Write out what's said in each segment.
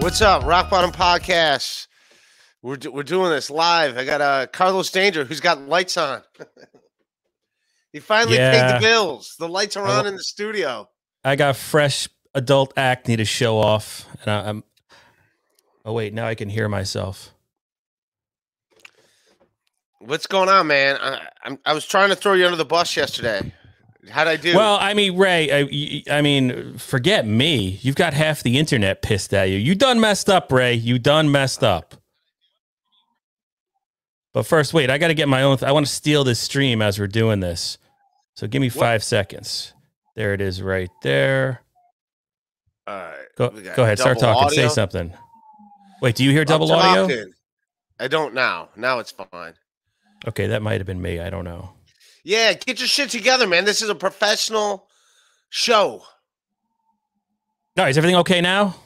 What's up, Rock Bottom Podcast? We're we're doing this live. I got uh, Carlos Danger, who's got lights on. he finally paid the bills. The lights are on wa- in the studio. I got fresh adult acne to show off, and I, I'm. Oh wait, now I can hear myself. What's going on, man? I, I'm, I was trying to throw you under the bus yesterday. How'd I do? Well, I mean, Ray, I mean, forget me. You've got half the internet pissed at you. You done messed up, Ray. You done messed up. But first, wait. I got to get my own. Th- I want to steal this stream as we're doing this. So give me five seconds. There it is, right there. All right. Go, go ahead. Start talking. audio. Say something. Wait, do you hear double audio? I don't now. Now it's fine. Okay, that might have been me. I don't know. Yeah, get your shit together, man. This is a professional show. No, is everything okay now?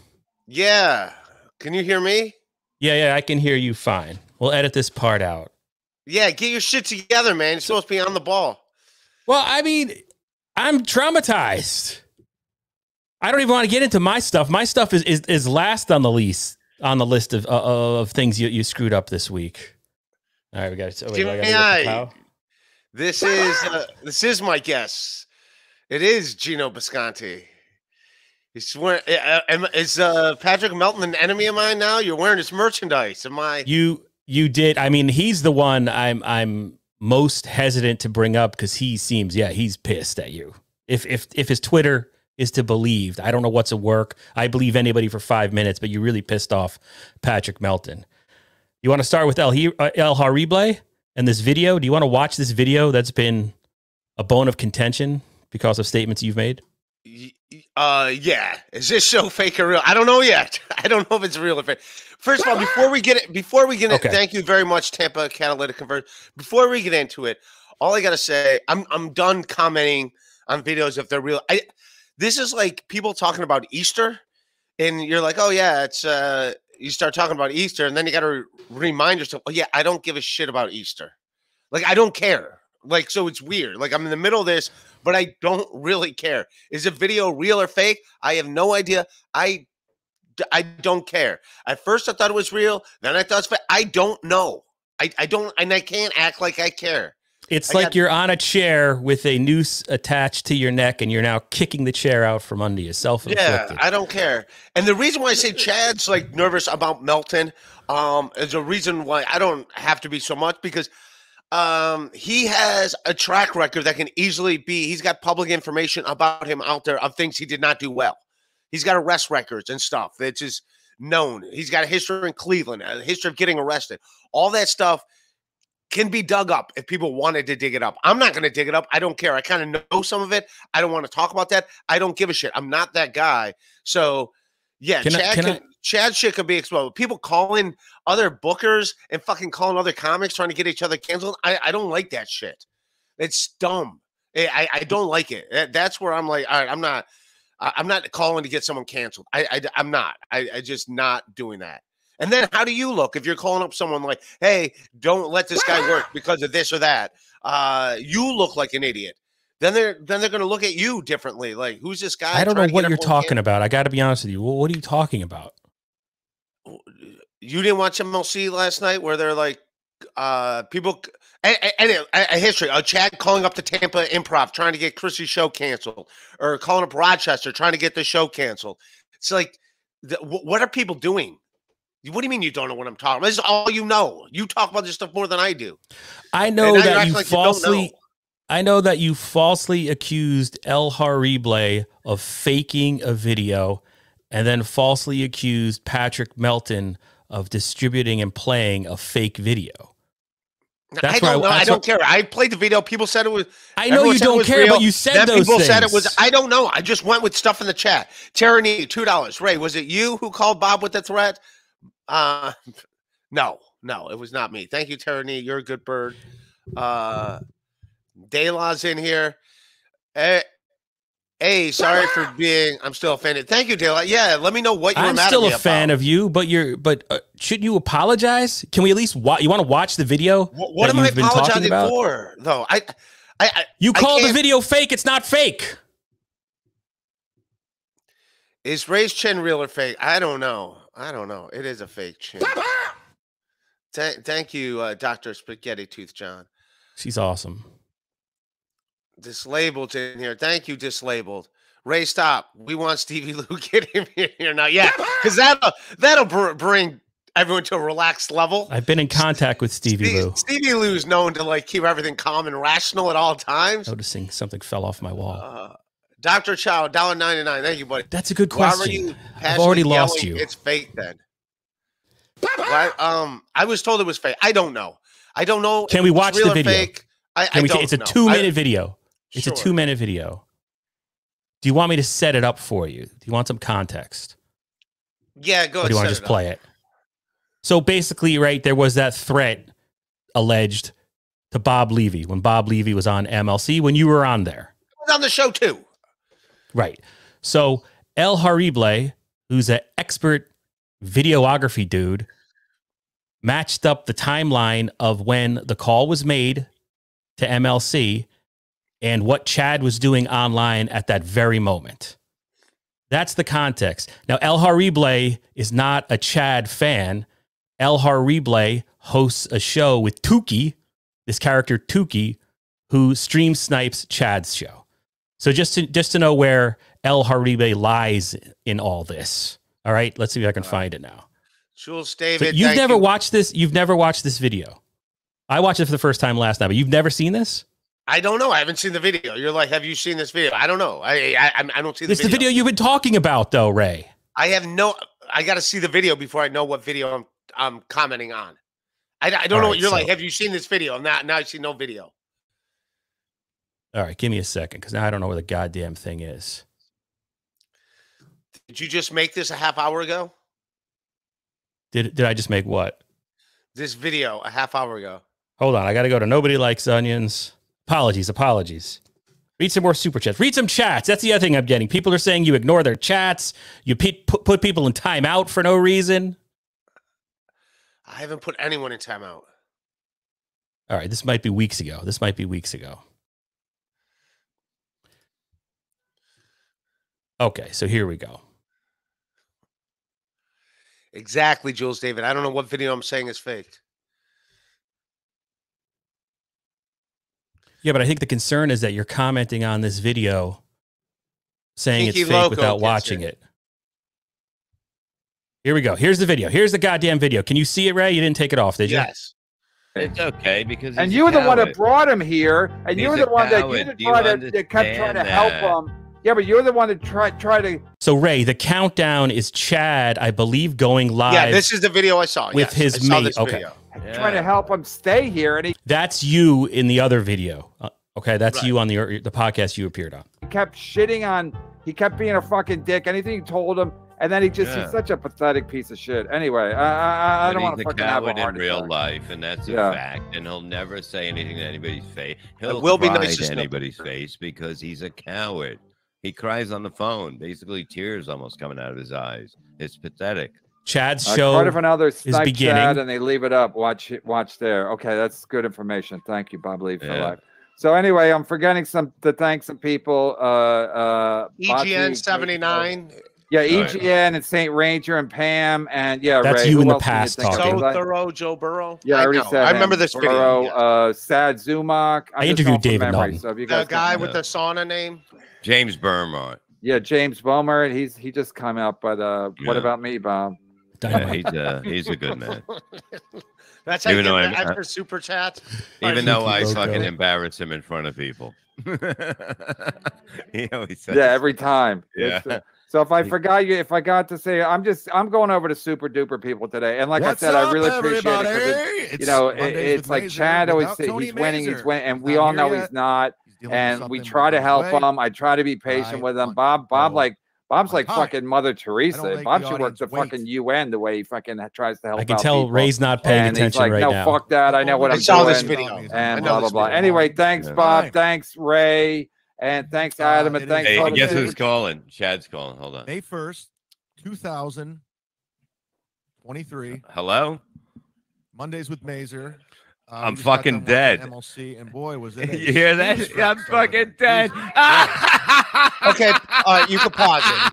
Yeah. Can you hear me? Yeah, yeah, I can hear you fine. We'll edit this part out. Yeah, get your shit together, man. You're supposed to be on the ball. Well, I mean, I'm traumatized. I don't even want to get into my stuff. My stuff is is, is last on the list on the list of uh, of things you, you screwed up this week. All right, we got to. Oh, wait, Give I This is uh, this is my guess. It is Gino Bisconti. He's swearing. Uh, am- is uh, Patrick Melton an enemy of mine now? You're wearing his merchandise. Am I? You you did. I mean, he's the one I'm I'm most hesitant to bring up because he seems yeah he's pissed at you. If if if his Twitter is to believed, I don't know what's a work. I believe anybody for five minutes, but you really pissed off Patrick Melton. You want to start with El uh, El Harible and this video? Do you want to watch this video that's been a bone of contention because of statements you've made? Uh, yeah. Is this show fake or real? I don't know yet. I don't know if it's real or fake. First of all, before we get it, before we get it, Okay. thank you very much, Tampa Catalytic Convert. Before we get into it, all I gotta say, I'm I'm done commenting on videos if they're real. I this is like people talking about Easter, and you're like, oh yeah, it's uh you start talking about Easter, and then you gotta re- remind yourself, oh yeah, I don't give a shit about Easter. Like I don't care. Like so it's weird. Like I'm in the middle of this, but I don't really care. Is the video real or fake? I have no idea. I I don't care. At first I thought it was real, then I thought it's fake. I don't know. I, I don't and I can't act like I care. It's I like got- you're on a chair with a noose attached to your neck, and you're now kicking the chair out from under yourself. Yeah. I don't care. And the reason why I say Chad's like nervous about Melton um is a reason why I don't have to be so much because um he has a track record that can easily be he's got public information about him out there of things he did not do well. He's got arrest records and stuff. It's just known. He's got a history in Cleveland, a history of getting arrested. All that stuff can be dug up if people wanted to dig it up. I'm not going to dig it up. I don't care. I kind of know some of it. I don't want to talk about that. I don't give a shit. I'm not that guy. So, yeah, Can I- Chad can can, I- Chad shit could be exposed. People calling other bookers and fucking calling other comics trying to get each other canceled. I, I don't like that shit. It's dumb. I, I, I don't like it. That's where I'm like, all right, I'm not. I- I'm not calling to get someone canceled. I, I I'm not. I, I just not doing that. And then how do you look if you're calling up someone like, "Hey, don't let this guy work because of this or that"? Uh, you look like an idiot. Then they're then they're going to look at you differently. Like, who's this guy? I don't know what you're talking about. I got to be honest with you. What are you talking about? You didn't watch MLC last night, where they're like, uh, people. A, a, history, a Chad calling up the Tampa Improv trying to get Chrissy's show canceled, or calling up Rochester trying to get the show canceled. It's like, what are people doing? What do you mean you don't know what I'm talking about? This is all you know. You talk about this stuff more than I do. I know that you like you falsely. know. I know that you falsely accused El Harible of faking a video, and then falsely accused Patrick Melton of distributing and playing a fake video. That's I why I- don't know. I that's don't care. I played the video. People said it was. I know you don't care, real. but you said Then those people things. said it was. I don't know. I just went with stuff in the chat. Tyranny, two dollars. Ray, was it you who called Bob with the threat? Uh, no, no, it was not me. Thank you, Tyranny. You're a good bird. Uh, Dayla's in here. Eh, Hey, sorry for being. I'm still offended. Thank you, Dayla. Yeah, let me know what you're. I'm mad still a fan about. of you, but you're but uh, shouldn't you apologize? Can we at least watch? You want to watch the video? What, what am I apologizing for, though? I, I, I You I called the video fake. It's not fake. Is Ray's chin real or fake? I don't know. I don't know. It is a fake chin. Th- thank you, uh, Doctor Spaghetti Tooth John. She's awesome. Dislabeled in here. Thank you, dislabeled. Ray, stop. We want Stevie Lou. Get him here now. Yeah, because that'll that'll br- bring everyone to a relaxed level. I've been in contact with Stevie Lou. Stevie, Lou. Stevie Lou's known to like keep everything calm and rational at all times. Noticing something fell off my wall. Uh, Doctor Chow, dollar ninety nine. Thank you, buddy. That's a good question. you I've already lost you. It's fake then. Why, um, I was told it was fake. I don't know. I don't know. Can we watch the video? Fake. I, I we it's a know. two I- minute video. It's Sure. a two minute video. Do you want me to set it up for you? Do you want some context? Yeah, go or ahead. do you want to just it play it? So basically, right, there was that threat alleged to Bob Levy when Bob Levy was on MLC when you were on there. It was on the show too. Right. So El Harible, who's an expert videography dude, matched up the timeline of when the call was made to MLC and what Chad was doing online at that very moment. That's the context. Now, El Harible is not a Chad fan. El Harible hosts a show with Tuki, this character Tuki, who stream snipes Chad's show. So just to just to know where El Harible lies in all this. All right, let's see if I can find it now. Jules So David. you've never you. watched this. You've never watched this video. I watched it for the first time last night, but you've never seen this. I don't know. I haven't seen the video. You're like, have you seen this video? I don't know. I I, I- don't see the It's the video. video you've been talking about, though, Ray. I have no. I got to see the video before I know what video I'm I'm commenting on. I, I don't All know. right, what You're like, have you seen this video? Now now I see no video. All right, give me a second because now I don't know where the goddamn thing is. Did you just make this a half hour ago? Did did I just make what? This video a half hour ago. Hold on, I got to go to nobody likes onions. Apologies, apologies. Read some more super chats. Read some chats. That's the other thing I'm getting. People are saying you ignore their chats. You pe- put put people in timeout for no reason. I haven't put anyone in timeout. All right, this might be weeks ago. This might be weeks ago. Okay, so here we go. Exactly, Jules David. I don't know what video I'm saying is faked. Yeah, but I think the concern is that you're commenting on this video saying Pinky it's fake Loco without watching it. it. Here we go. Here's the video. Here's the goddamn video. Can you see it, Ray? You didn't take it off, did you? Yes. It's okay because And you were the one that brought him here, and you were the one that you coward. did Do you try to that kept trying to understand help that? him. Yeah, but you're the one that tried try to So Ray, the countdown is Chad, I believe, going live. Yeah, this is the video I saw. with yes, his I saw mate. this Okay. video. trying to help him stay here, and he That's you in the other video. Uh, okay, that's Right. you on the the podcast you appeared on. He kept shitting on. He kept being a fucking dick. Anything you told him, and then he just Yeah. he's such a pathetic piece of shit. Anyway, I I, I don't want to he's a fucking have a coward heart in real attack. life, and that's a Yeah. fact. And he'll never say anything to anybody's face. He'll will be nice to to anybody's face because he's a coward. He cries on the phone, basically tears almost coming out of his eyes. It's pathetic. Chad's Uh, show. Cardiff and others snipe beginning. Chad and they leave it up. Watch it. Watch there. Okay, that's good information. Thank you, Bob Lee for Yeah. life. So anyway, I'm forgetting some to thank some people. Uh, uh, Bocce, EGN 79. Yeah, Right. EGN and Saint Ranger and Pam and yeah, That's Ray. you Who in the else can you past talking. So Because thorough, Joe Burrow. Yeah, I I, already know. said I remember him. this video. Burrow, yeah. uh, Sad Zumak. I just interviewed David memory, Naughton. So if you the guy can- with the sauna name. James Burmont. yeah, James Bomer. He's he just come out, but uh, what about me, Bob? Yeah, he's a he's a good man. That's how you Even though get I'm- for super chat. Even though I fucking embarrass him in front of people. he always says, Yeah, every time. Yeah. Uh, so if I forgot you, if I got to say, I'm just I'm going over to super duper people today, and like What's I said, I up, really appreciate it. 'cause everybody? it's- It's you know, it, it's like Chad always without say Tony he's winning, he's winning, and He's we not all know yet. he's not. He's dealing with And we try to help way. him. I try to be patient I with him. want Bob, Bob, all like Bob's like time. fucking Mother Teresa. Bob the should work the wait. fucking UN the way he fucking tries to help. I can out tell people. Ray's not paying and he's attention like, right no, now. fuck that. I know what I I'm saw doing. this video. And blah blah blah. Anyway, thanks, Yeah. Bob. Fine. Thanks, Ray, and thanks, Uh, Adam, and thanks Hey, guess who's calling? Chad's calling. Hold on. May 1st, 2023. Hello? Mondays with Mazer. Uh, I'm we just got fucking dead. MLC, and boy, was it. you hear that? snooze I'm fucking dead. Okay, uh, you can pause it.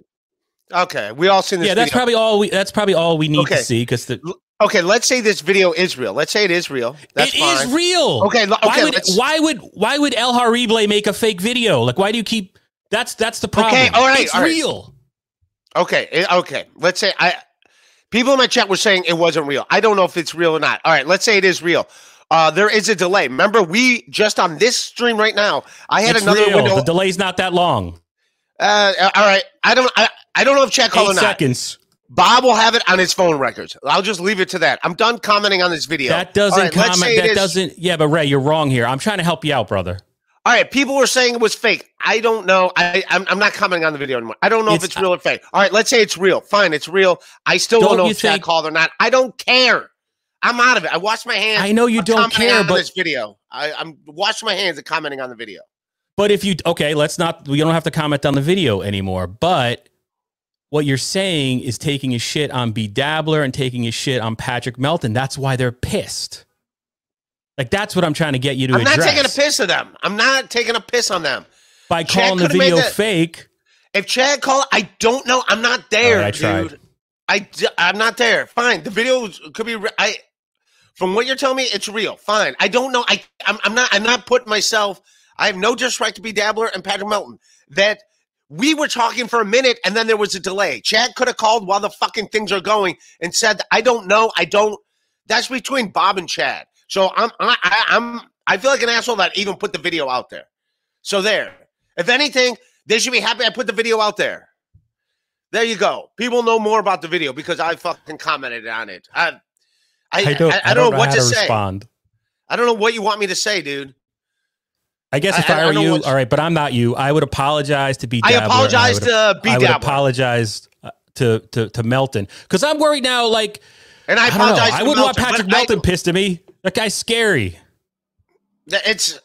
Okay, we all seen this. Yeah, that's video. probably all we. That's probably all we need Okay. to see because the okay. Let's say this video is real. Let's say it is real. That's it is fine. real. Okay, lo- why okay, would let's- why would why would El Harible make a fake video? Like, why do you keep? That's that's the problem. Okay, all right, it's all right. real. Okay, okay. Let's say I people in my chat were saying it wasn't real. I don't know if it's real or not. All right, let's say it is real. Uh, there is a delay. Remember, we just on this stream right now. I had It's another real. window. The delay's not that long. uh, all right, I don't. I, I don't know if chat called or not. seconds. Bob will have it on his phone records. I'll just leave it to that. I'm done commenting on this video. That doesn't right, comment. That doesn't. Yeah, but Ray, you're wrong here. I'm trying to help you out, brother. All right, people were saying it was fake. I don't know. I I'm, I'm not commenting on the video anymore. I don't know if It's- it's real or fake. All right, let's say it's real. Fine, it's real. I still don't, Don't know if think- called or not. I don't care. I'm out of it. I wash my hands. I know you of don't care, but this video. I, I'm washing my hands and commenting on the video. But if you okay, let's not. We don't have to comment on the video anymore. But what you're saying is taking a shit on B Dabbler and taking a shit on Patrick Melton. That's why they're pissed. Like that's what I'm trying to get you to I'm address. not taking a piss of them. I'm not taking a piss on them. by Chad calling the video that- fake. If Chad called, I don't know. I'm not there, right, I tried. dude. I I'm not there. Fine. The video could be. I from what you're telling me, it's real. Fine. I don't know. I I'm, I'm not. I'm not putting myself. I have no disrespect to B Dabbler and Patrick Melton. That we were talking for a minute and then there was a delay. Chad could have called while the fucking things are going and said, "I don't know. I don't." That's between Bob and Chad. So I'm I, I, I'm I feel like an asshole that even put the video out there. So there. If anything, they should be happy I put the video out there. There you go. People know more about the video because I fucking commented on it. I I, I don't. I, I don't know what to, to say. respond. I don't know what you want me to say, dude. I guess if I- I, I- I were you, all right, but I'm not you. I would apologize to be. I Dabbler, apologize to B I would apologize uh, to to to Melton because I'm worried now. Like And I I, don't apologize. I wouldn't want Patrick I- Melton pissed at me. That guy's scary. It's.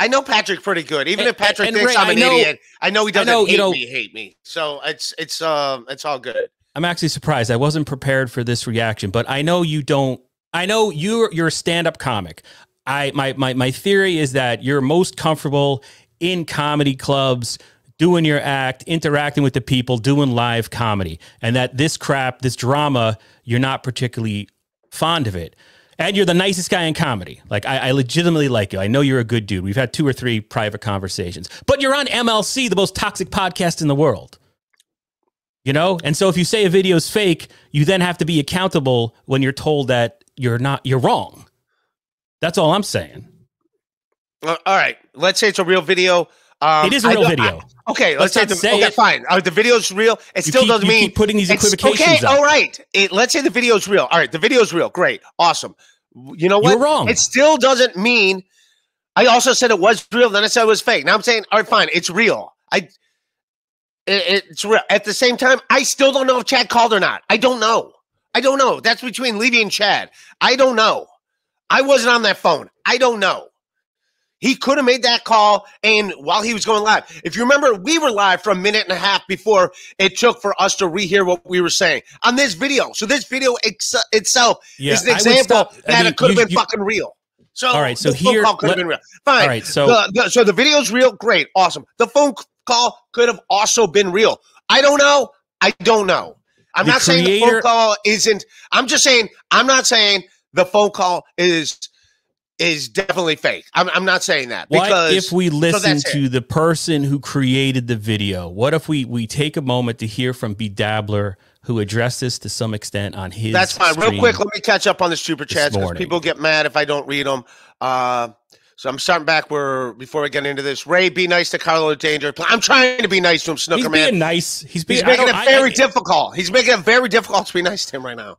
I know Patrick pretty good. Even And- if Patrick and thinks Ray, I'm I an know- idiot, I know he doesn't know, hate you know- me. Hate me. So it's it's um it's all good. I'm actually surprised. I wasn't prepared for this reaction, but I know you don't. I know you're you're a stand-up comic. I my my my theory is that you're most comfortable in comedy clubs, doing your act, interacting with the people, doing live comedy, and that this crap, this drama, you're not particularly fond of it. And you're the nicest guy in comedy. Like I, I legitimately like you. I know you're a good dude. We've had two or three private conversations, but you're on MLC, the most toxic podcast in the world. You know? And so if you say a video is fake, you then have to be accountable when you're told that you're not you're wrong. That's all I'm saying. All right. Let's say it's a real video. Um, it is a real video. I- okay, let's, Let's say the okay, it. fine. Uh, the video's real. It You still keep- doesn't you mean keep putting these equivocations Okay, up. all right. It, let's say the video's real. All right, the video's real. Great, awesome. You know what? You're wrong. It still doesn't mean. I also said it was real. Then I said it was fake. Now I'm saying, all right, fine, it's real. I. it- it's real. At the same time, I still don't know if Chad called or not. I don't know. I don't know. That's between Levy and Chad. I don't know. I wasn't on that phone. I don't know. He could have made that call, and while he was going live, if you remember, we were live for a minute and a half before it took for us to rehear what we were saying on this video. So this video ex- itself Yeah, is an example stop- I that mean, it could have been you- fucking real. So All right, so the phone here- call could have been real. Fine. All right, so the, the, so the video's real. Great, awesome. The phone call could have also been real. I don't know. I don't know. I'm The not saying the phone call isn't. I'm just saying. I'm not saying the phone call is is definitely fake. I'm, I'm not saying that what because if we listen it. to the person who created the video? What if we we take a moment to hear from B Dabbler who addressed this to some extent on his That's fine. Real quick, let me catch up on the super chats because people get mad if I don't read them. Uh, so I'm starting back where before we get into this. Ray, be nice to Carlo Danger. I'm trying to be nice to him, Snooker He's man. being nice. He's being He's making it very I- difficult. He's making it very difficult to be nice to him right now.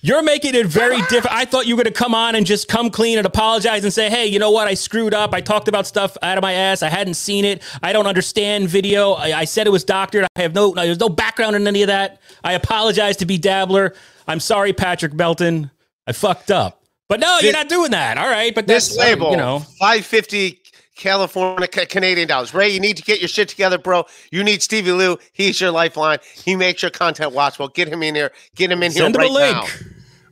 You're making it very different. I thought you were going to come on and just come clean and apologize and say, hey, you know what? I screwed up. I talked about stuff out of my ass. I hadn't seen it. I don't understand video. I, I said it was doctored. I have no, there's no background in any of that. I apologize to B Dabbler. I'm sorry, Patrick Melton. I fucked up. But no, you're not doing that. All right. But This that's, uh, label, you know, 550 California Canadian dollars. Ray, you need to get your shit together, bro. You need Stevie Lou. He's your lifeline. He makes your content watchable. Get him in here. Get him in send here him right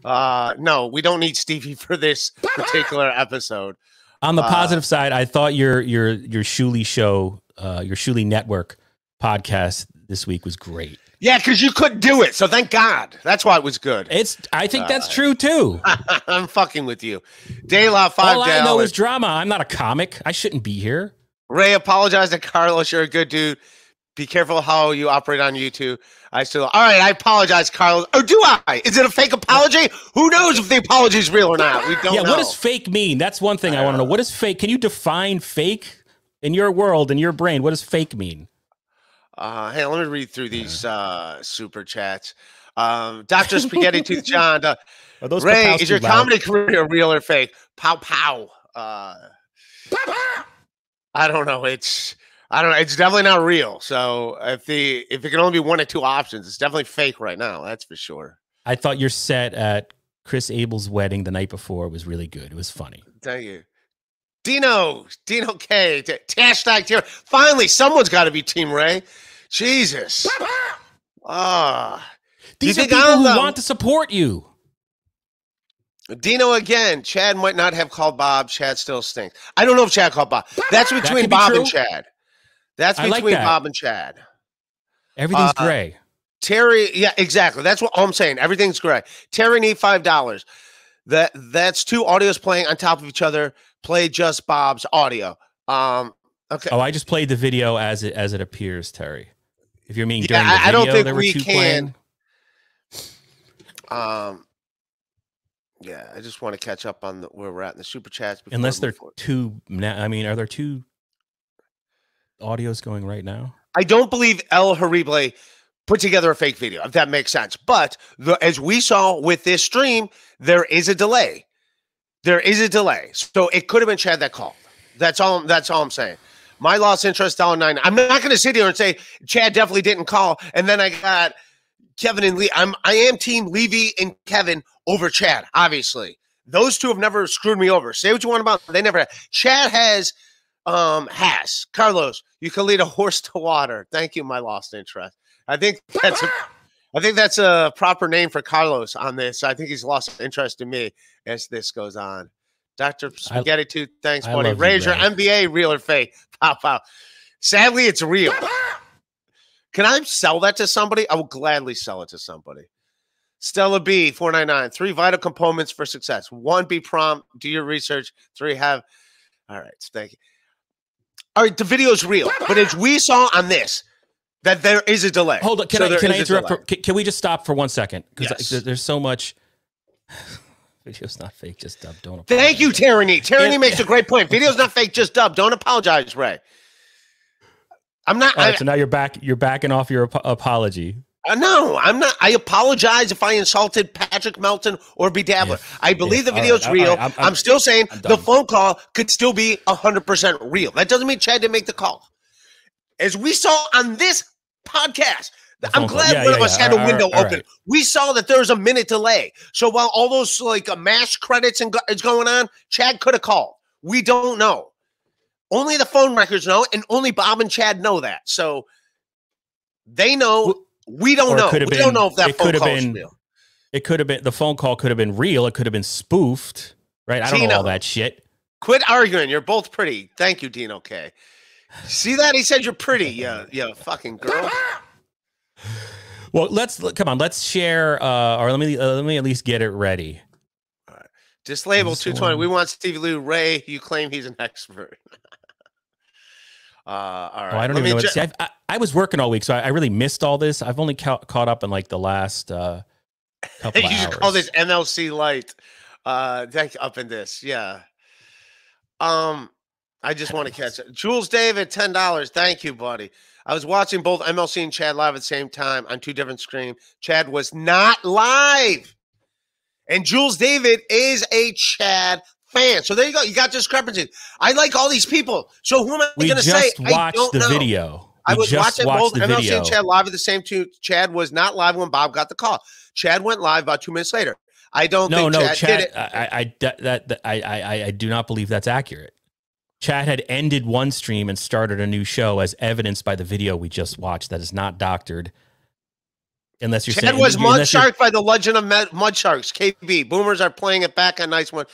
now. Uh, no, we don't need Stevie for this particular episode. On the Uh, positive side, I thought your your your Shuli show, uh, your Shuli Network podcast, this week was great. Yeah, because you couldn't do it. So thank God. That's why it was good. It's. I think Uh, that's true too. I'm fucking with you. De La five All I know is drama. I'm not a comic. I shouldn't be here. Ray, apologize to Carlos. You're a good dude. Be careful how you operate on YouTube. I still. All right, I apologize, Carlos. Or do I? Is it a fake apology? Who knows if the apology is real or not? We don't yeah. know. What does fake mean? That's one thing I want to know. What does fake? Can you define fake in your world in your brain? What does fake mean? Uh, hey, let me read through these uh, super chats. Um, Doctor Spaghetti Tooth John. Uh, Are those Ray, Kapowski is your loud? comedy career real or fake? Pow pow. Uh, I don't know. It's I don't know. It's definitely not real. So if the if it can only be one or two options, it's definitely fake right now. That's for sure. I thought your set at Chris Abel's wedding the night before was really good. It was funny. Thank you. Dino, Dino K, hashtag tier. Finally, someone's got to be Team Ray. Jesus. Ah, You These are people who want to support you. Dino again. Chad might not have called Bob. Chad still stinks. I don't know if Chad called Bob. That's between could be Bob and. Chad. That's I like between that. Bob and Chad. Everything's Uh, gray. Terry, yeah, exactly. That's what I'm saying. Everything's gray. Terry need five dollars. That that's two audios playing on top of each other. Play just Bob's audio. Um, okay. Oh, I just played the video as it as it appears, Terry. If you're meaning Yeah, during the I- I don't video, think there were we two can- playing. Um, yeah, I just want to catch up on the, where we're at in the super chats. before Unless we they're two. I mean, are there two audios going right now? I don't believe El Harible put together a fake video, if that makes sense. But the, as we saw with this stream, there is a delay. There is a delay, so it could have been Chad that called. That's all. That's all I'm saying. My lost interest dollar nine. I'm not going to sit here and say Chad definitely didn't call, and then I got Kevin and Lee. I'm I am team Levy and Kevin over Chad. Obviously, those two have never screwed me over. Say what you want about them, they never. Have. Chad has um has Carlos. You can lead a horse to water. Thank you, my lost interest. I think that's a, I think that's a proper name for Carlos on this. I think he's lost interest in me as this goes on. Doctor Spaghetti Tooth, thanks, I buddy. love Raise your Ray. NBA real or fake? Pop out. Sadly, it's real. Can I sell that to somebody? I will gladly sell it to somebody. Stella B, 499. Three vital components for success. One, be prompt, do your research. Three, have. All right. Thank you. All right. The video is real. But as we saw on this, that there is a delay. Hold on. Can So I can I interrupt? For, can, can we just stop for one second? Yes. Because there's so much. Video's not fake, just dub. Don't. Apologize. Thank you. Tyranny. Tyranny makes a great point. Video's not fake, just dub. Don't apologize, Ray. I'm not. All right, I, so now you're back. You're backing off your ap- apology. Uh, no, I'm not. I apologize if I insulted Patrick Melton or Bedabbler. If- I believe if- the video's right, real. right, I'm- I'm, I'm- still saying the phone call could still be 100% real. That doesn't mean Chad didn't make the call. As we saw on this podcast, The I'm glad Yeah, one yeah, of us yeah. had a window all open. right. We saw that there was a minute delay. So while all those like uh, mash credits and go- is going on, Chad could have called. We don't know. Only the phone records know, and only Bob and Chad know that. So they know. We don't know. We have don't know if that phone could have call been- real. It could have been the phone call could have been real. It could have been spoofed. Right? I don't know all that shit. Quit arguing. You're both pretty. Thank you, Dino K. See that? He said you're pretty. Yeah, yeah, fucking girl. Well, let's come on. Let's share, uh, or let me uh, let me at least get it ready. Just label This 220. We want Stevie Lou Ray. You claim he's an expert. uh, all right. Oh, I don't Let even know. What, ju- see, I, I was working all week, so I, I really missed all this. I've only ca- caught up in like the last uh, couple you of should hours. call this MLC Light. Uh, up in this. Yeah. Um, I just want to catch it. Jules David, ten dollars. Thank you, buddy. I was watching both MLC and Chad live at the same time on two different screens. Chad was not live, and Jules David is a Chad fan. So there you go. You got discrepancies. I like all these people. So who am I we going to say? I watched don't the know. video. I was watching both MLC video. and Chad live at the same time. Chad was not live when Bob got the call. Chad went live about two minutes later. I don't no, think no, Chad, Chad. did it. I, I, that, that- I, I, I do not believe that's accurate. Chad had ended one stream and started a new show, as evidenced by the video we just watched. That is not doctored. Unless you're Chad saying was Mud Shark by the Legend of Med- Mud Sharks. KB Boomers are playing it back on nice one.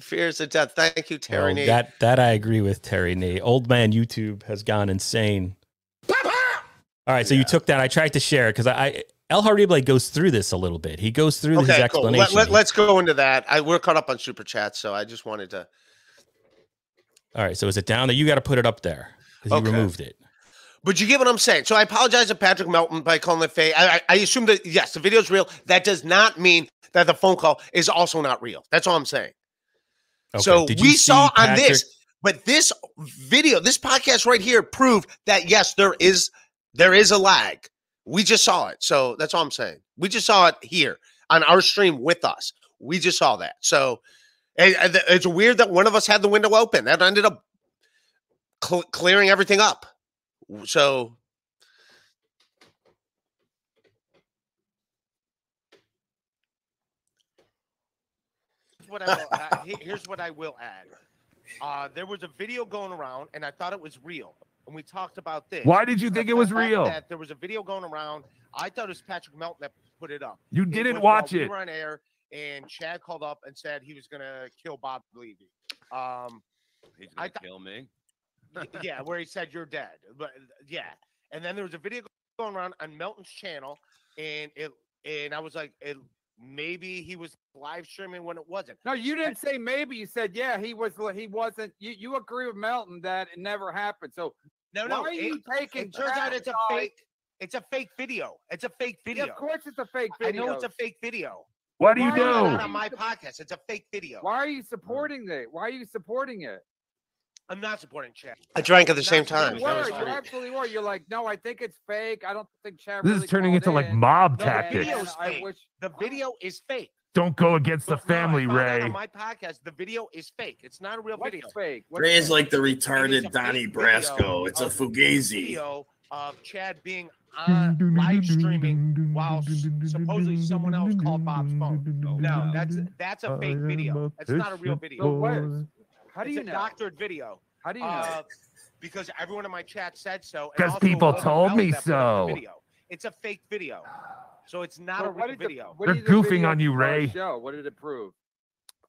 Fears of death. Thank you, Terry. Well, Nate. that that I agree with Terry Nate. Old man YouTube has gone insane. All right, so you took that. I tried to share it because I, I El Harible goes through this a little bit. He goes through his Okay, cool. Let, explanation. let, us go into that. I, we're caught up on super chat, so I just wanted to. All right, so is it down there? You got to put it up there because Okay. you removed it. But you get what I'm saying. So I apologize to Patrick Melton by calling it fake. I, I, I assume that yes, the video's real. That does not mean that the phone call is also not real. That's all I'm saying. Okay, So did we saw see on this, but this video, this podcast right here, proved that yes, there is there is a lag. We just saw it. So that's all I'm saying. We just saw it here on our stream with us. We just saw that. So it's weird that one of us had the window open. That ended up cl- clearing everything up. So what I will, uh, here's what I will add. Uh, there was a video going around, and I thought it was real. And we talked about this. Why did you The think it was real? That there was a video going around. I thought it was Patrick Melton that put it up. You didn't was while watch we it. were on air, and Chad called up and said he was gonna kill Bob Levy. Um, He's gonna thought- kill me. yeah, where he said you're dead. But yeah, and then there was a video going around on Melton's channel, and it and I was like, it, maybe he was live streaming when it wasn't. No, you didn't say maybe. You said yeah. He was. He wasn't. You, you agree with Melton that it never happened. So No, why no, are it, you taking? it turns out it's a fake. It's a fake video. It's a fake Yeah, video. of course, it's a fake video. I video. know it's a fake video. What do you Why is it not do? on my podcast? It's a fake video. Why are you supporting it? Why are you supporting it? I'm not supporting Chad. I drank at the same time. You That were. You weird. absolutely were. You're like, no, I think it's fake. I don't think Chad. This really is turning called into like in." mob No, the tactics. video's And I fake. wish. The video is fake. Don't go against the But no, I family, found out Ray. On my podcast, the video is fake. It's not a real What's video. fake? What's Ray is fake? like the It is a retarded fake Donnie video Brasco. It's a of- fugazi. Video of Chad being on live streaming while supposedly someone else called Bob's phone. No, that's that's a fake video. That's not a real video. what? How do It's you a know? doctored video. How do you know? Uh, because everyone in my chat said so. Because people told me that put up the so. video. It's a fake video. So it's not So a what real did the- video. what They're did the goofing video on you, Ray. Show? What did it prove?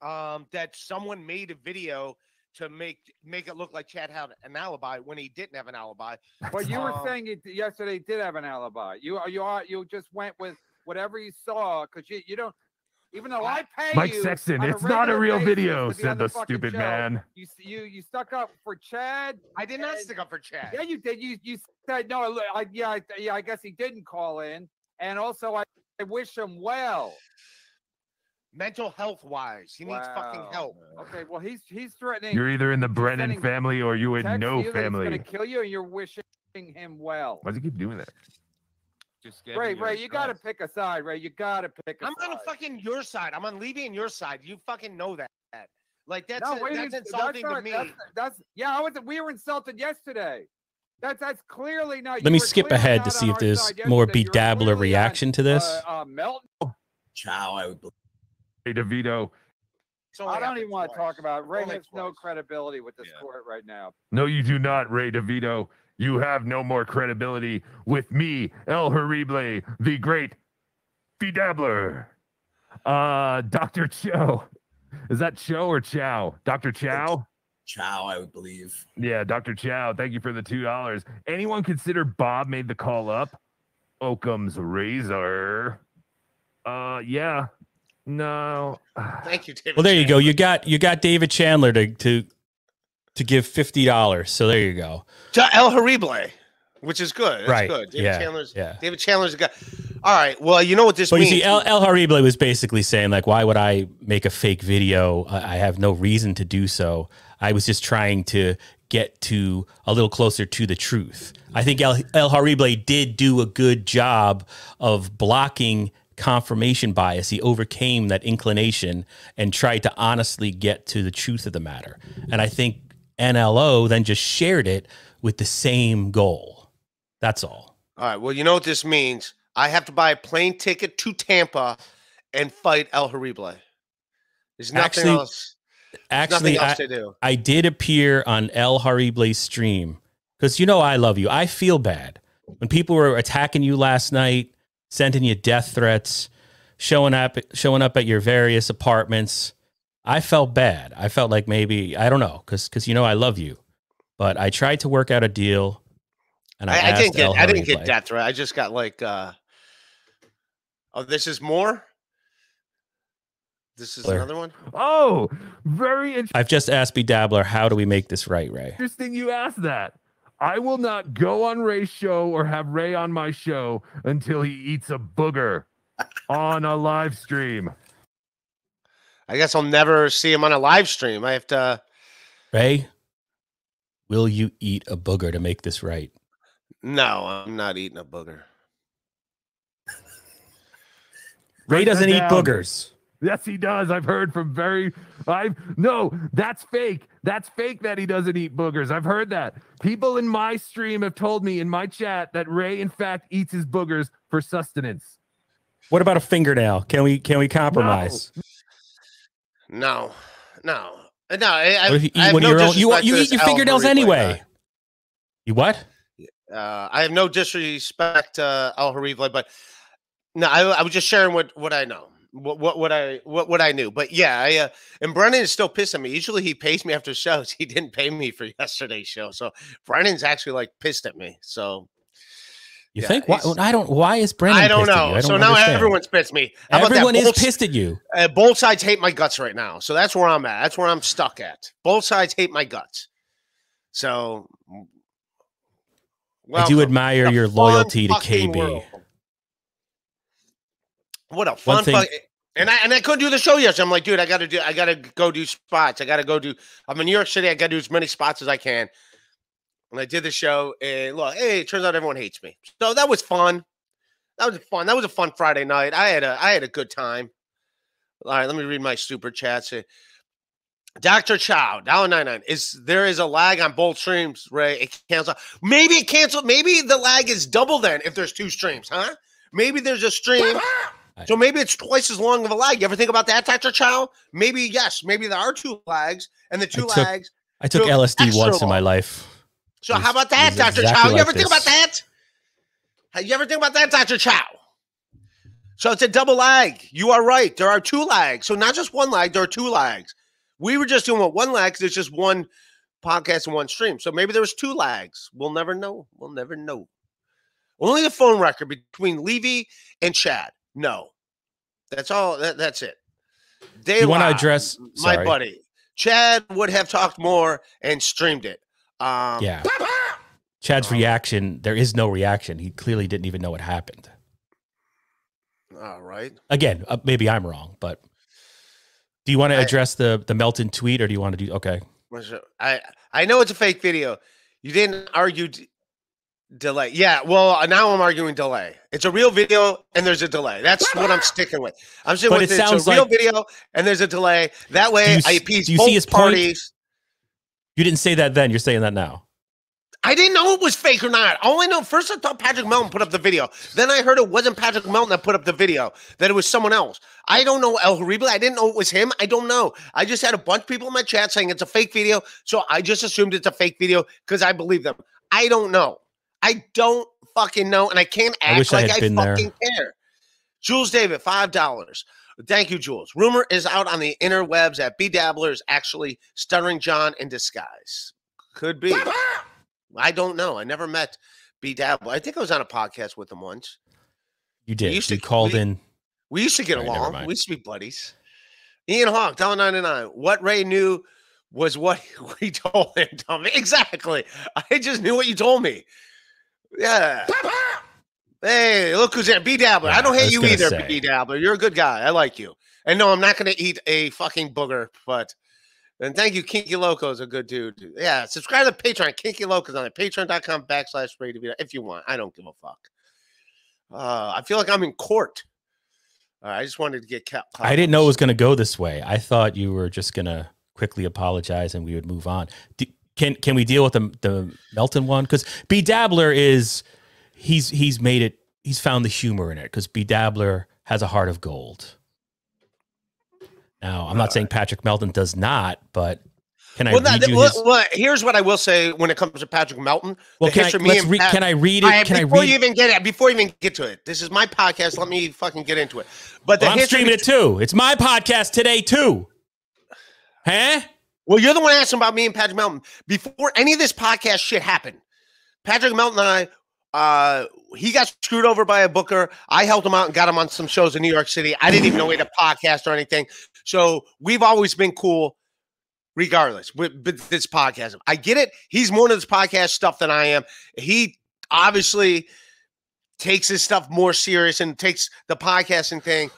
um, that someone made a video to make make it look like Chad had an alibi when he didn't have an alibi. But you were Um, saying it yesterday he did have an alibi. You are you are you just went with whatever you saw because you, you don't even though I pay Mike you Sexton, on it's not a real video, to be on said the fucking stupid show, man. You you you stuck up for Chad. I did not And- stick up for Chad. Yeah, you did. You you said no. look, I, yeah, I, yeah. I guess he didn't call in, and also I, I wish him well. Mental health wise, he needs fucking help. Okay, well he's he's threatening. You're either in the Brennan family or you would text know you that he's family. gonna kill you, and you're wishing him well. Why does he keep doing that? Just get Ray, in Ray, you got to pick a side, Ray. You got to pick a I'm side. on fucking your side. I'm on Levy and your side. You fucking know that. Like that's no, a- that's it's- insulting not, to me. That's, that's yeah. I was. We were insulted yesterday. That's that's clearly not. Let you me skip ahead to see if there's more yesterday. You were bedabbler clearly on, reaction to this. Uh, uh, Melton. Ciao, I would believe. Hey, DeVito. It's only I don't even want to talk about. it. Ray Only has no twice. credibility with this Yeah. court right now. No, you do not, Ray DeVito. You have no more credibility with me, El Horrible, the great bedabbler. Uh, Dr. Cho. Is that Cho or Chow? Dr. Chow? Chow, I would believe. Yeah, Dr. Chow, thank you for the two dollars. Anyone consider Bob made the call up? Occam's razor. Uh yeah. No. Thank you, David. Well, there you go. You got you got David Chandler to to to give fifty dollars. So there you go. To El Horrible, which is good. That's right. good. David yeah. Chandler's yeah. David Chandler's a guy. All right. Well, you know what this But you see, El, El Harible was basically saying, like, why would I make a fake video? I, I have no reason to do so. I was just trying to get to a little closer to the truth. I think El, El Harible did do a good job of blocking confirmation bias. He overcame that inclination and tried to honestly get to the truth of the matter. And I think NLO then just shared it with the same goal. That's all. All right. Well, you know what this means. I have to buy a plane ticket to Tampa and fight El Horrible. There's nothing Actually- else. there's Actually, nothing I, to do. I did appear on El Harible's stream because you know I love you. I feel bad when people were attacking you last night, sending you death threats, showing up showing up at your various apartments. I felt bad. I felt like maybe I don't know because because you know I love you, but I tried to work out a deal. And I, I asked didn't get. El I didn't Harible. get death threat. I just got like. uh Oh, this is more. This is Blair. another one. Oh, very I've just asked B Dabbler, how do we make this right, Ray? interesting you asked that. I will not go on Ray's show or have Ray on my show until he eats a booger on a live stream. I guess I'll never see him on a live stream. I have to. Ray, will you eat a booger to make this right? No, I'm not eating a booger. Ray doesn't eat boogers. Yes, he does. I've heard from very I've no, that's fake. That's fake that he doesn't eat boogers. I've heard that. People in my stream have told me in my chat that Ray in fact eats his boogers for sustenance. What about a fingernail? Can we can we compromise? No, no, no. I, I, What if you I eat have one no of your own? You, disrespect you to eat your fingernails Harible anyway. You what? Uh, I have no disrespect to El Harible, but no, I, I was just sharing what what I know. What, what what I what what I knew, but yeah, I uh, and Brennan is still pissed at me. Usually he pays me after shows. He didn't pay me for yesterday's show, so Brennan's actually like pissed at me. So You Yeah, think? Why, I don't. Why is Brennan? I don't pissed at know. I don't so now understand. everyone's pissed at me. How? Everyone is Both- pissed at you. Uh, both sides hate my guts right now. So that's where I'm at. That's where I'm stuck at. Both sides hate my guts. So, I do admire your loyalty to KB. world. What a fun thing- fuck- and I and I couldn't do the show yesterday. I'm like, dude, I gotta do I gotta go do spots. I gotta go do I'm in New York City, I gotta do as many spots as I can. And I did the show, and look, hey, it turns out everyone hates me. So that was fun. That was fun. That was a fun Friday night. I had a I had a good time. All right, let me read my super chats. here. Dr. Chow, dollar nine nine. Is there is a lag on both streams, Ray? It cancel. Maybe it canceled. Maybe the lag is double then if there's two streams, huh? Maybe there's a stream. So maybe it's twice as long of a lag. You ever think about that, Dr. Chow? Maybe yes. Maybe there are two lags, and the two took lags. I took LSD once in my life. So was- how about that, Dr. exactly Chow? You ever think about that? You ever think about that, Dr. Chow? So it's a double lag. You are right. There are two lags. So not just one lag, there are two lags. We were just doing what one lag because it's just one podcast and one stream. So maybe there was two lags. We'll never know. We'll never know. Only the phone record between Levy and Chad. No. That's all. That, that's it. They You want to address? my Sorry. buddy. Chad would have talked more and streamed it. Um, Yeah. Chad's reaction. There is no reaction. He clearly didn't even know what happened. All right. Again, uh, maybe I'm wrong, but do you want to I- address the the Melton tweet, or do you want to do? Okay. I I know it's a fake video. You didn't argue delay. Yeah. Well, uh, now I'm arguing delay. It's a real video and there's a delay. That's what I'm sticking with. I'm sticking But with it it. sounds It's a real like- video and there's a delay. That way you I s- appease do you both see his point? parties. You didn't say that then. You're saying that now. I didn't know it was fake or not. All I know, first I thought Patrick Melton put up the video. Then I heard it wasn't Patrick Melton that put up the video, that it was someone else. I don't know El Harible. I didn't know it was him. I don't know. I just had a bunch of people in my chat saying it's a fake video. So I just assumed it's a fake video because I believe them. I don't know. I don't fucking know. And I can't I act I like had I, been there. fucking care. Jules David, $5. Thank you, Jules. Rumor is out on the interwebs that B Dabbler is actually Stuttering John in disguise. Could be. I don't know. I never met B Dabble. I think I was on a podcast with him once. You did. used You to- called we- in. We used to get right, along. We used to be buddies. Ian Hawk, dollar ninety nine. What Ray knew was what we told him. Tommy. Exactly. I just knew what you told me. Yeah. Hey, look who's there. B Dabbler. Yeah, I don't hate was you either, say. B Dabbler. You're a good guy. I like you. And no, I'm not going to eat a fucking booger, but. And thank you, Kinky Loco is a good dude. Yeah, subscribe to Patreon. Kinky Loco's on it. Patreon.com backslash Ray DeVito if you want. I don't give a fuck. Uh, I feel like I'm in court. Uh, I just wanted to get kept. I didn't know it was going to go this way. I thought you were just going to quickly apologize and we would move on. D- can can we deal with the the Melton one? Because B Dabbler is he's he's made it. He's found the humor in it because B Dabbler has a heart of gold. Now I'm not uh, saying Patrick Melton does not, but can I Well, read that, you well, his? well, here's what I will say when it comes to Patrick Melton. Well, can I, history of me let's re- Pat- can I read it? I- can I before read? you even get it, before you even get to it, this is my podcast. Let me fucking get into it. But the Well, I'm history streaming it too. It's my podcast today too. Huh? Well, you're the one asking about me and Patrick Melton. Before any of this podcast shit happened, Patrick Melton and I. Uh, he got screwed over by a booker. I helped him out and got him on some shows in New York City. I didn't even know he had a podcast or anything. So we've always been cool, regardless. With, with this podcast, I get it. He's more into this podcast stuff than I am. He obviously takes his stuff more serious and takes the podcasting thing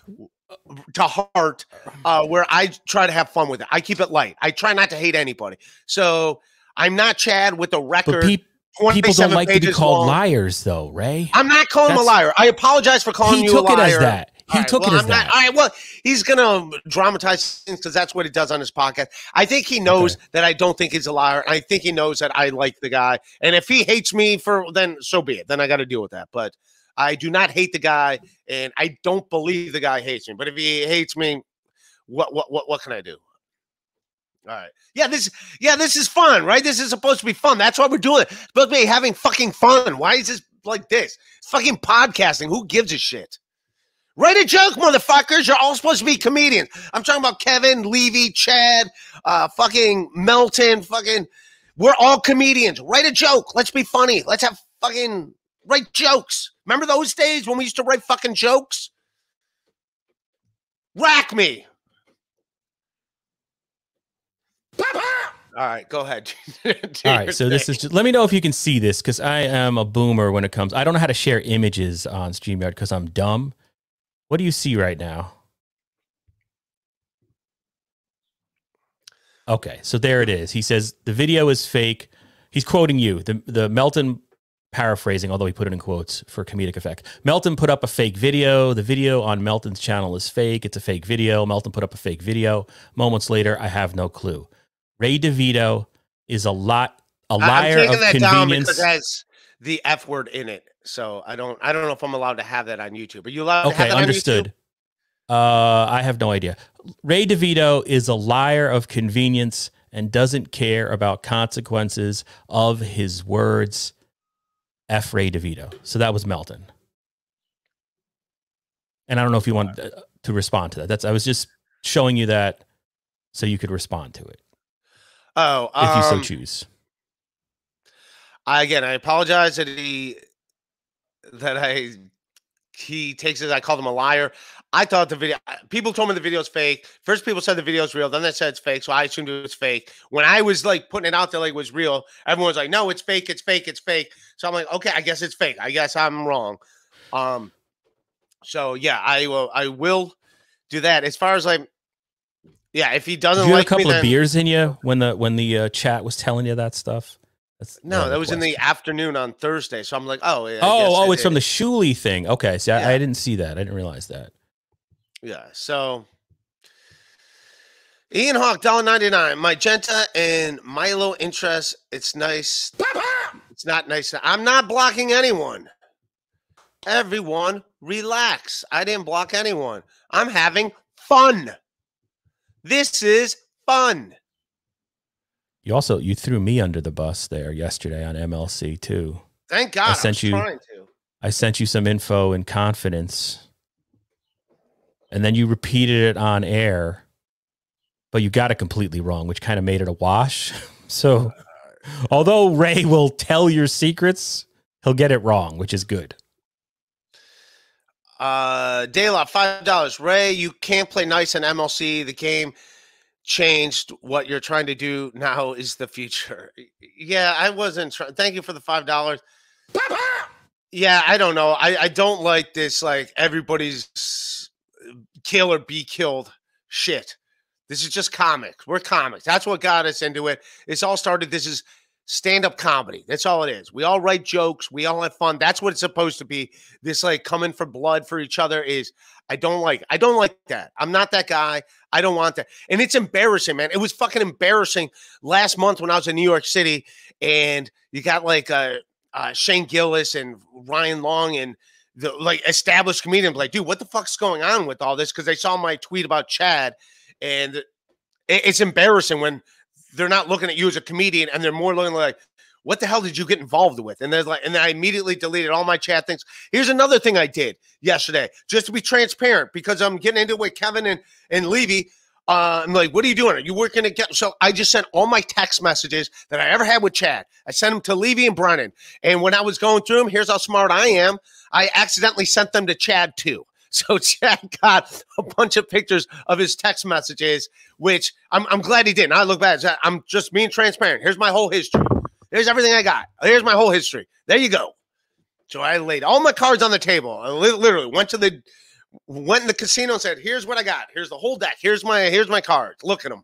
to heart uh, where I try to have fun with it. I keep it light. I try not to hate anybody. So I'm not Chad with a record. peop people don't like to be called long. liars, though, Ray. I'm not calling him a liar. I apologize for calling you a liar. He took it as that. He right, took well, it as I'm not- that. all right, well, he's gonna dramatize things because that's what he does on his podcast. I think he knows that I don't think he's a liar. I think he knows that I like the guy, and if he hates me for, then so be it. Then I got to deal with that. But I do not hate the guy, and I don't believe the guy hates me. But if he hates me, what what what what can I do? All right. Yeah, this yeah, this is fun, right? This is supposed to be fun. That's why we're doing it. It's supposed to be having fucking fun. Why is this like this? It's fucking podcasting. Who gives a shit? Write a joke, motherfuckers. You're all supposed to be comedians. I'm talking about Kevin, Levy, Chad, uh, fucking Melton, fucking. We're all comedians. Write a joke. Let's be funny. Let's have fucking write jokes. Remember those days when we used to write fucking jokes? Rack me. All right, go ahead. All right, All your right, so this is just let me know if you can see this because I am a boomer when it comes. I don't know how to share images on StreamYard because I'm dumb. What do you see right now? Okay, so there it is. He says the video is fake. He's quoting you. The the Melton paraphrasing, although he put it in quotes for comedic effect. Melton put up a fake video. The video on Melton's channel is fake. It's a fake video. Melton put up a fake video. Moments later, I have no clue. Ray DeVito is a lot a liar I'm taking that down because it has the F word in it. So I don't I don't know if I'm allowed to have that on YouTube. Are you allowed to have Okay, on understood. Uh, I have no idea. Ray DeVito is a liar of convenience and doesn't care about consequences of his words. F. Ray DeVito. So that was Melton. And I don't know if you want uh, to respond to that. That's I was just showing you that so you could respond to it Oh, if you so um, choose. I, again, I apologize that he that I he takes it. I called him a liar. I thought the video. People told me the video's fake. First, people said the video's real. Then they said it's fake. So I assumed it was fake. When I was like putting it out there like it was real, everyone was like, "No, it's fake. It's fake. It's fake." So I'm like, "Okay, I guess it's fake. I guess I'm wrong." Um. So yeah, I will. I will do that. As far as like, yeah, if he doesn't you have like a couple me, of then, beers in you when the when the uh, chat was telling you that stuff? That's No, that was in the afternoon on Thursday. So I'm like, oh, yeah, Oh, oh, it- it's from the Shuli thing. Okay, see, I, I didn't see that. I didn't realize that. Yeah. So Ian Hawk, dollar ninety nine. Magenta and Milo interest. It's nice. It's not nice. I'm not blocking anyone. Everyone, relax. I didn't block anyone. I'm having fun. This is fun. You also you threw me under the bus there yesterday on MLC too. Thank God. I, sent was you- to. I sent you some info in confidence, and then you repeated it on air, but you got it completely wrong, which kind of made it a wash. So, although Ray will tell your secrets, he'll get it wrong, which is good. Uh, Daylock, five dollars. Ray, you can't play nice in MLC. The game changed. What you're trying to do now is the future. Yeah, I wasn't trying. Thank you for the five dollars. Yeah, I don't know. I I don't like this. Like everybody's kill or be killed shit. This is just comics. We're comics. That's what got us into it. It's all started. This is stand up comedy. That's all it is. We all write jokes. We all have fun. That's what it's supposed to be. This like coming for blood for each other is I don't like. I don't like that. I'm not that guy. I don't want that. And it's embarrassing, man. It was fucking embarrassing last month when I was in New York City and you got like uh, uh Shane Gillis and Ryan Long and the like established comedians like, dude, what the fuck's going on with all this? Because they saw my tweet about Chad, and it- it's embarrassing when they're not looking at you as a comedian and they're more looking like, what the hell did you get involved with? And there's like, and then I immediately deleted all my chat things. Here's another thing I did yesterday, just to be transparent, because I'm getting into it with Kevin and and Levy. Uh, I'm like, what are you doing? Are you working again? So I just sent all my text messages that I ever had with Chad. I sent them to Levy and Brennan. And when I was going through them, here's how smart I am. I accidentally sent them to Chad too. So Chad got a bunch of pictures of his text messages, which I'm, I'm glad he didn't. I look back. I'm just being transparent. Here's my whole history. Here's everything I got. Here's my whole history. There you go. So I laid all my cards on the table. I li- literally went to the went in the casino and said, "Here's what I got. Here's the whole deck. Here's my here's my cards. Look at them.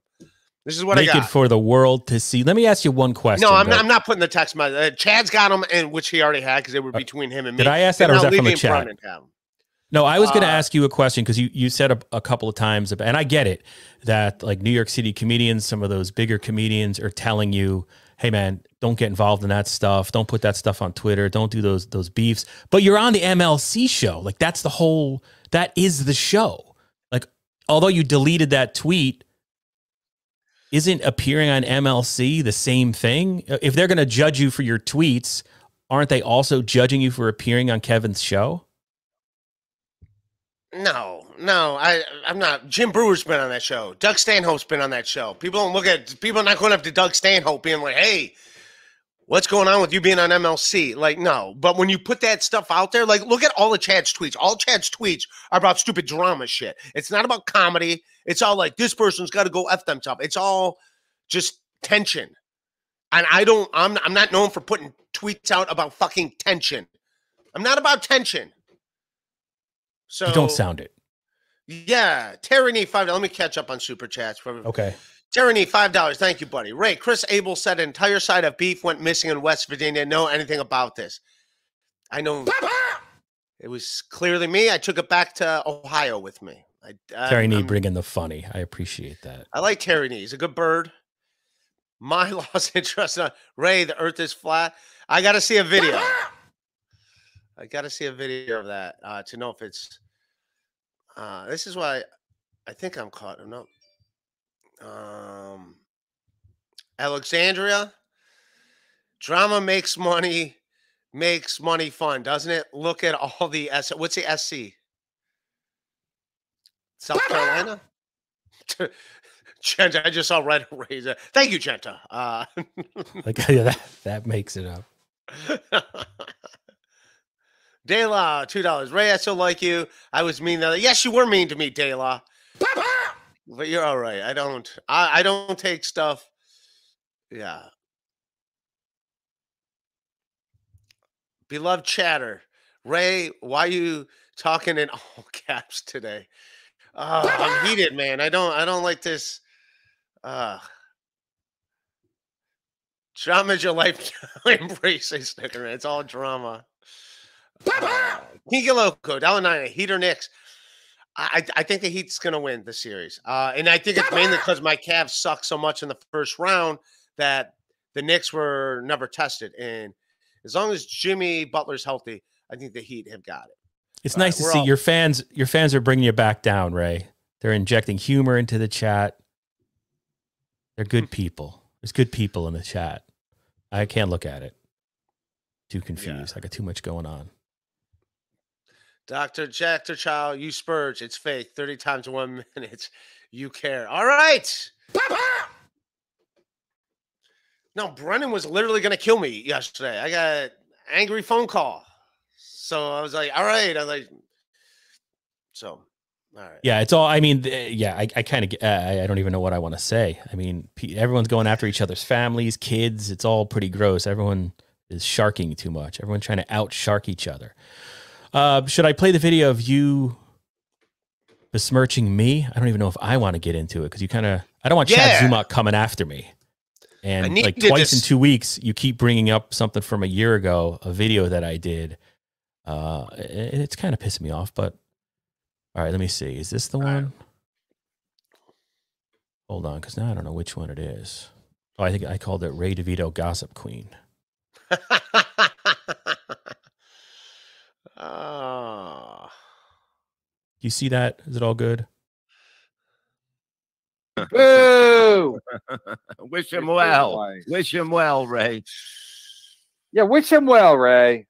This is what Naked I got." for the world to see. Let me ask you one question. no, I'm not, I'm not putting the text message. Uh, Chad's got them, and which he already had because they were Uh, between him and me. Did I ask that, or was that from the chat? Brennan have 'em. No, I was going to Uh, ask you a question because you, you said a, a couple of times, about, and I get it that like New York City comedians, some of those bigger comedians are telling you, "Hey, man, don't get involved in that stuff. Don't put that stuff on Twitter. Don't do those those beefs." But you're on the MLC show, like that's the whole. That is the show. Like, although you deleted that tweet, isn't appearing on MLC the same thing? Uh, if they're going to judge you for your tweets, aren't they also judging you for appearing on Kevin's show? No, no, I I'm not. Jim Breuer's been on that show. Doug Stanhope's been on that show. People don't look at people are not going up to Doug Stanhope being like, "Hey, what's going on with you being on MLC?" Like, no. But when you put that stuff out there, like, look at all of Chad's tweets. All Chad's tweets are about stupid drama shit. It's not about comedy. It's all like this person's got to go f themselves. It's all just tension. And I don't. I'm I'm not known for putting tweets out about fucking tension. I'm not about tension. So You don't sound it. Yeah, Tyranny five. Let me catch up on super chats. For Okay. Tyranny five dollars. Thank you, buddy. Ray Chris Abel said an entire side of beef went missing in West Virginia. Know anything about this? I know. It was clearly me. I took it back to Ohio with me. I, I, Terry Knee bringing the funny. I appreciate that. I like Terry Nee. He's a good bird. My lost interest on Ray. The Earth is flat. I got to see a video. I got to see a video of that uh, to know if it's. Uh, this is why I think I'm caught. No. Um, Alexandria. Drama makes money, makes money fun, doesn't it? Look at all the S. What's the SC? South Carolina. Genta, I just saw Red it. Thank you, Genta. Uh, Like yeah, that, that makes it up. De La, two dollars. Ray, I still like you. I was mean the other. Yes, you were mean to me, De La. But you're all right. I don't. I, I don't take stuff. Yeah. Beloved chatter, Ray. Why you talking in all caps today? Uh, I'm heated, man. I don't. I don't like this. Uh, drama's your life. Embrace a sticker. man. It's all drama. Uh, Kika Loco, dollar nine, Heat or Knicks. I, I I think the Heat's gonna win the series, uh, and I think it's mainly because my Cavs suck so much in the first round that the Knicks were never tested. And as long as Jimmy Butler's healthy, I think the Heat have got it. It's All right, nice to see all- your fans. Your fans are bringing you back down, Ray. They're injecting humor into the chat. They're good people. There's good people in the chat. I can't look at it. Too confused. I got too much going on. Dr. Jack the Child, you spurge. It's fake. 30 times one minute. You care. All right. No, Brennan was literally going to kill me yesterday. I got an angry phone call. So I was like, all right. I was like, so, all right. Yeah, it's all. I mean, yeah, I, I kind of. I, I don't even know what I want to say. I mean, everyone's going after each other's families, kids. It's all pretty gross. Everyone is sharking too much. Everyone's trying to out shark each other. Uh, should I play the video of you besmirching me? I don't even know if I want to get into it because you kind of. I don't want Chad Yeah. Zumock coming after me. And like twice in two weeks, you keep bringing up something from a year ago, a video that I did. Uh, it- it's kind of pissing me off, but all right, let me see. Is this the one? Hold on, because now I don't know which one it is. Oh, I think I called it Ray DeVito Gossip Queen. oh. You see that? Is it all good? Boo! Wish him well. wise. Wish him well, Ray. Yeah, wish him well, Ray.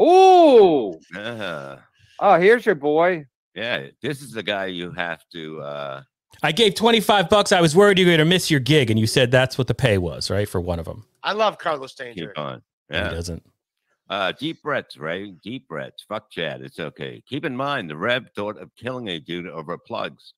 Ooh. Uh, Oh, here's your boy. yeah, this is the guy you have to uh, I gave 25 bucks. I was worried you were going to miss your gig. And you said that's what the pay was, right? For one of them. I love Carlos Danger. Keep on. He doesn't. Uh, deep breaths, Ray. Deep breaths. Fuck Chad. It's okay. Keep in mind, the Rev thought of killing a dude over plugs.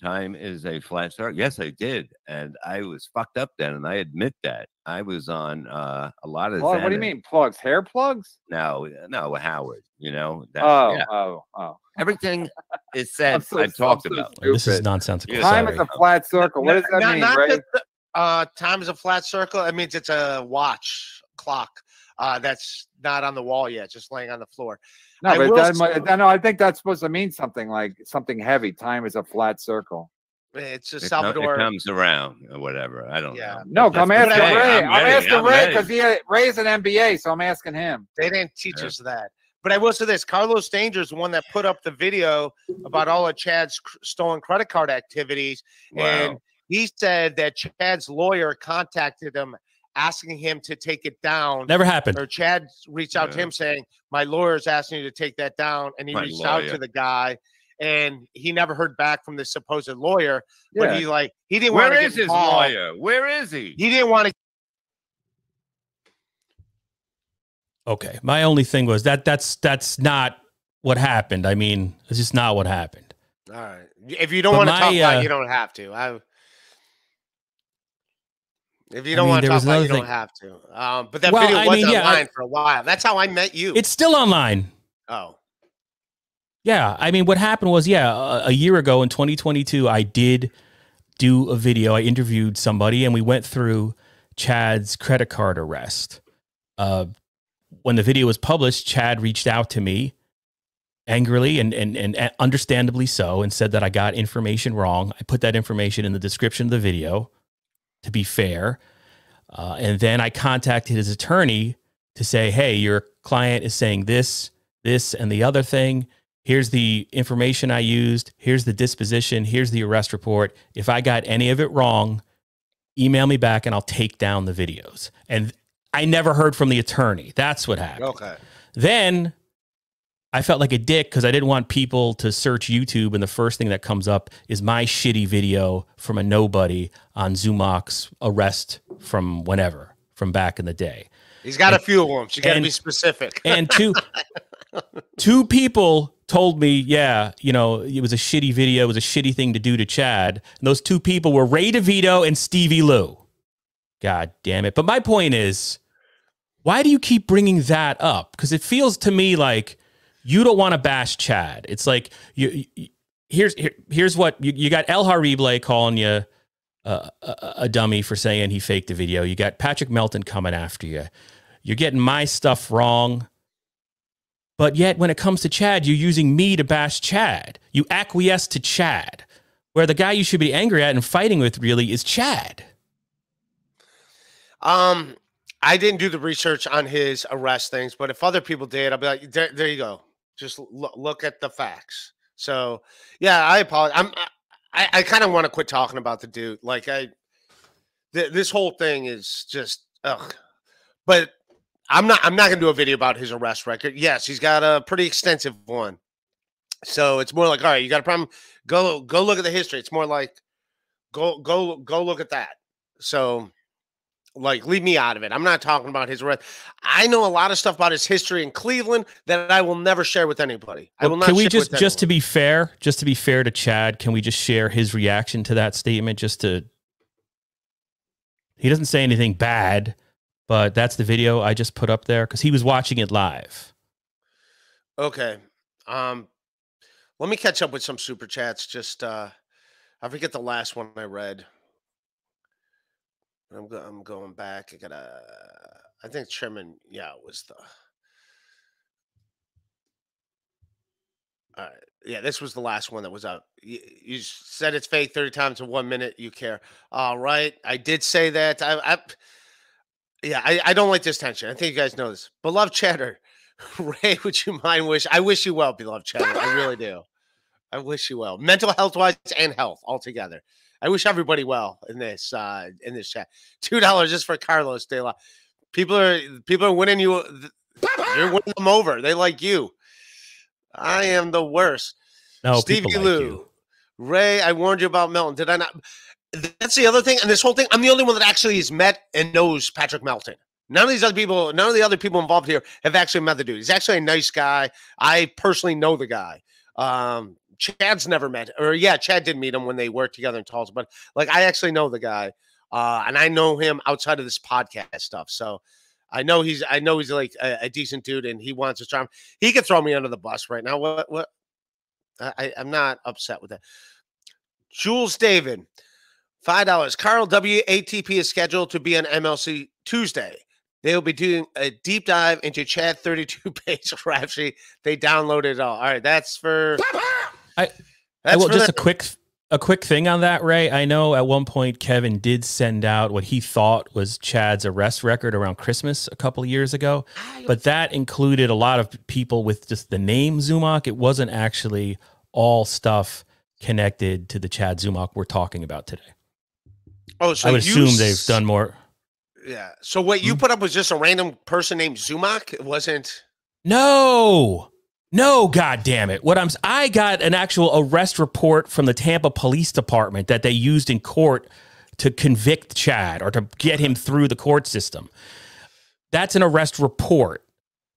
Time is a flat circle. Yes, I did, and I was fucked up then, and I admit that. I was on uh, a lot of. Plug- what do you mean plugs? Hair plugs? No, no, Howard. You know that. Oh, yeah. oh, oh. Everything is said. I'm so- I've talked so about. Oh, this is stupid. nonsensical. Yeah, Time Sorry. is a flat circle. What does that Not- mean, not Ray? the- uh, time is a flat circle. It means it's a watch clock uh, that's not on the wall yet, just laying on the floor. No, I but that say- might, no, I think that's supposed to mean something like something heavy. Time is a flat circle. It's a It, co- Salvador. it comes around or whatever. I don't Yeah. know. No, I'm asking okay. Ray. I'm I'm, ready. asking I'm Ray because he Ray's an MBA, so I'm asking him. They didn't teach Yeah. us that. But I will say this: Carlos Danger is the one that put up the video about all of Chad's cr- stolen credit card activities, and he said that Chad's lawyer contacted him, asking him to take it down. Never happened. Or Chad reached out to him saying, "My lawyer's asking you to take that down," and he My reached out to the guy, and he never heard back from the supposed lawyer. But Yeah. he like he didn't want Where to is his involved. lawyer? Where is he? He didn't want to. Okay. My only thing was that that's that's not what happened. I mean, it's just not what happened. All right. If you don't But want to my, talk about uh, it, you don't have to. I if you don't mean, want to talk about it, you another don't have to. Um, but that Well, video I was mean, yeah, I- online for a while. That's how I met you. It's still online. oh, Yeah, I mean, what happened was, yeah, a, a year ago in 2022, I did do a video. I interviewed somebody, and we went through Chad's credit card arrest. Uh, when the video was published, Chad reached out to me angrily and, and and understandably so, and said that I got information wrong. I put that information in the description of the video, to be fair, uh, and then I contacted his attorney to say, "Hey, your client is saying this, this, and the other thing." here's the information I used, here's the disposition, here's the arrest report. If I got any of it wrong, email me back and I'll take down the videos. And I never heard from the attorney. That's what happened. okay. Then I felt like a dick because I didn't want people to search YouTube and the first thing that comes up is my shitty video from a nobody on Zumock's arrest from whenever, from back in the day. He's got a few of them. You got to be specific. and two two people told me, yeah, you know, it was a shitty video, it was a shitty thing to do to Chad. And those two people were Ray DeVito and Stevie Lou. God damn it. But my point is, why do you keep bringing that up? Because it feels to me like you don't want to bash Chad. It's like you. you here's here, here's what you, you got El Harible calling you uh, a, a dummy for saying he faked the video. You got Patrick Melton coming after you. You're getting my stuff wrong. But yet, when it comes to Chad, you're using me to bash Chad. You acquiesce to Chad, where the guy you should be angry at and fighting with really is Chad. Um, I didn't do the research on his arrest things, but if other people did, I'll be like, there, there you go. Just look, at the facts. So, yeah, I apologize. I'm, I, I kind of want to quit talking about the dude. Like, I, th- this whole thing is just, ugh. But I'm not, I'm not going to do a video about his arrest record. Yes, he's got a pretty extensive one. So it's more like, all right, you got a problem? Go, go look at the history. It's more like, go, go, go look at that. So, like, leave me out of it. I'm not talking about his. I know a lot of stuff about his history in Cleveland that I will never share with anybody. I will Well, not. can we share just with just to be fair, just to be fair to Chad, can we just share his reaction to that statement? Just to he doesn't say anything bad, but that's the video I just put up there because he was watching it live. Okay. Um, let me catch up with some super chats. Just uh, I forget the last one I read. I'm go- I'm going back. I gotta. I think Chairman. Yeah, it was the. All right. Yeah, this was the last one that was up. You, you said it's fake 30 times in one minute. You care. All right. I did say that. I, I yeah, I, I don't like this tension. I think you guys know this. Beloved Cheddar, Ray, would you mind wish? I wish you well, beloved Cheddar. I really do. I wish you well, mental health wise and health altogether. I wish everybody well in this uh in this chat. Two dollars just for Carlos De La. People are people are winning you. You're winning them over. They like you. I am the worst. No, Stevie people like Lou. you. Ray, I warned you about Melton. Did I not? That's the other thing. And this whole thing, I'm the only one that actually has met and knows Patrick Melton. None of these other people, none of the other people involved here have actually met the dude. He's actually a nice guy. I personally know the guy. Um, Chad's never met, or yeah, Chad did meet him when they worked together in Tulsa, but like I actually know the guy, uh, and I know him outside of this podcast stuff. So I know he's, I know he's like a, a decent dude, and he wants to charm. He could throw me under the bus right now. What? What? I, I'm not upset with that. Jules David, five dollars. Carl WATP is scheduled to be on MLC Tuesday. They will be doing a deep dive into Chad 32 page rap sheet. They downloaded it all. All right, that's for. I- That's well, just the- a quick a quick thing on that, Ray. I know at one point Kevin did send out what he thought was Chad's arrest record around Christmas a couple of years ago, but that included a lot of people with just the name Zumock. It wasn't actually all stuff connected to the Chad Zumock we're talking about today. Oh, so I would you assume they've done more. Yeah. So what you Hmm? put up was just a random person named Zumock. It wasn't. No, no, god damn it. What I'm I got an actual arrest report from the Tampa Police Department that they used in court to convict Chad or to get him through the court system. That's an arrest report.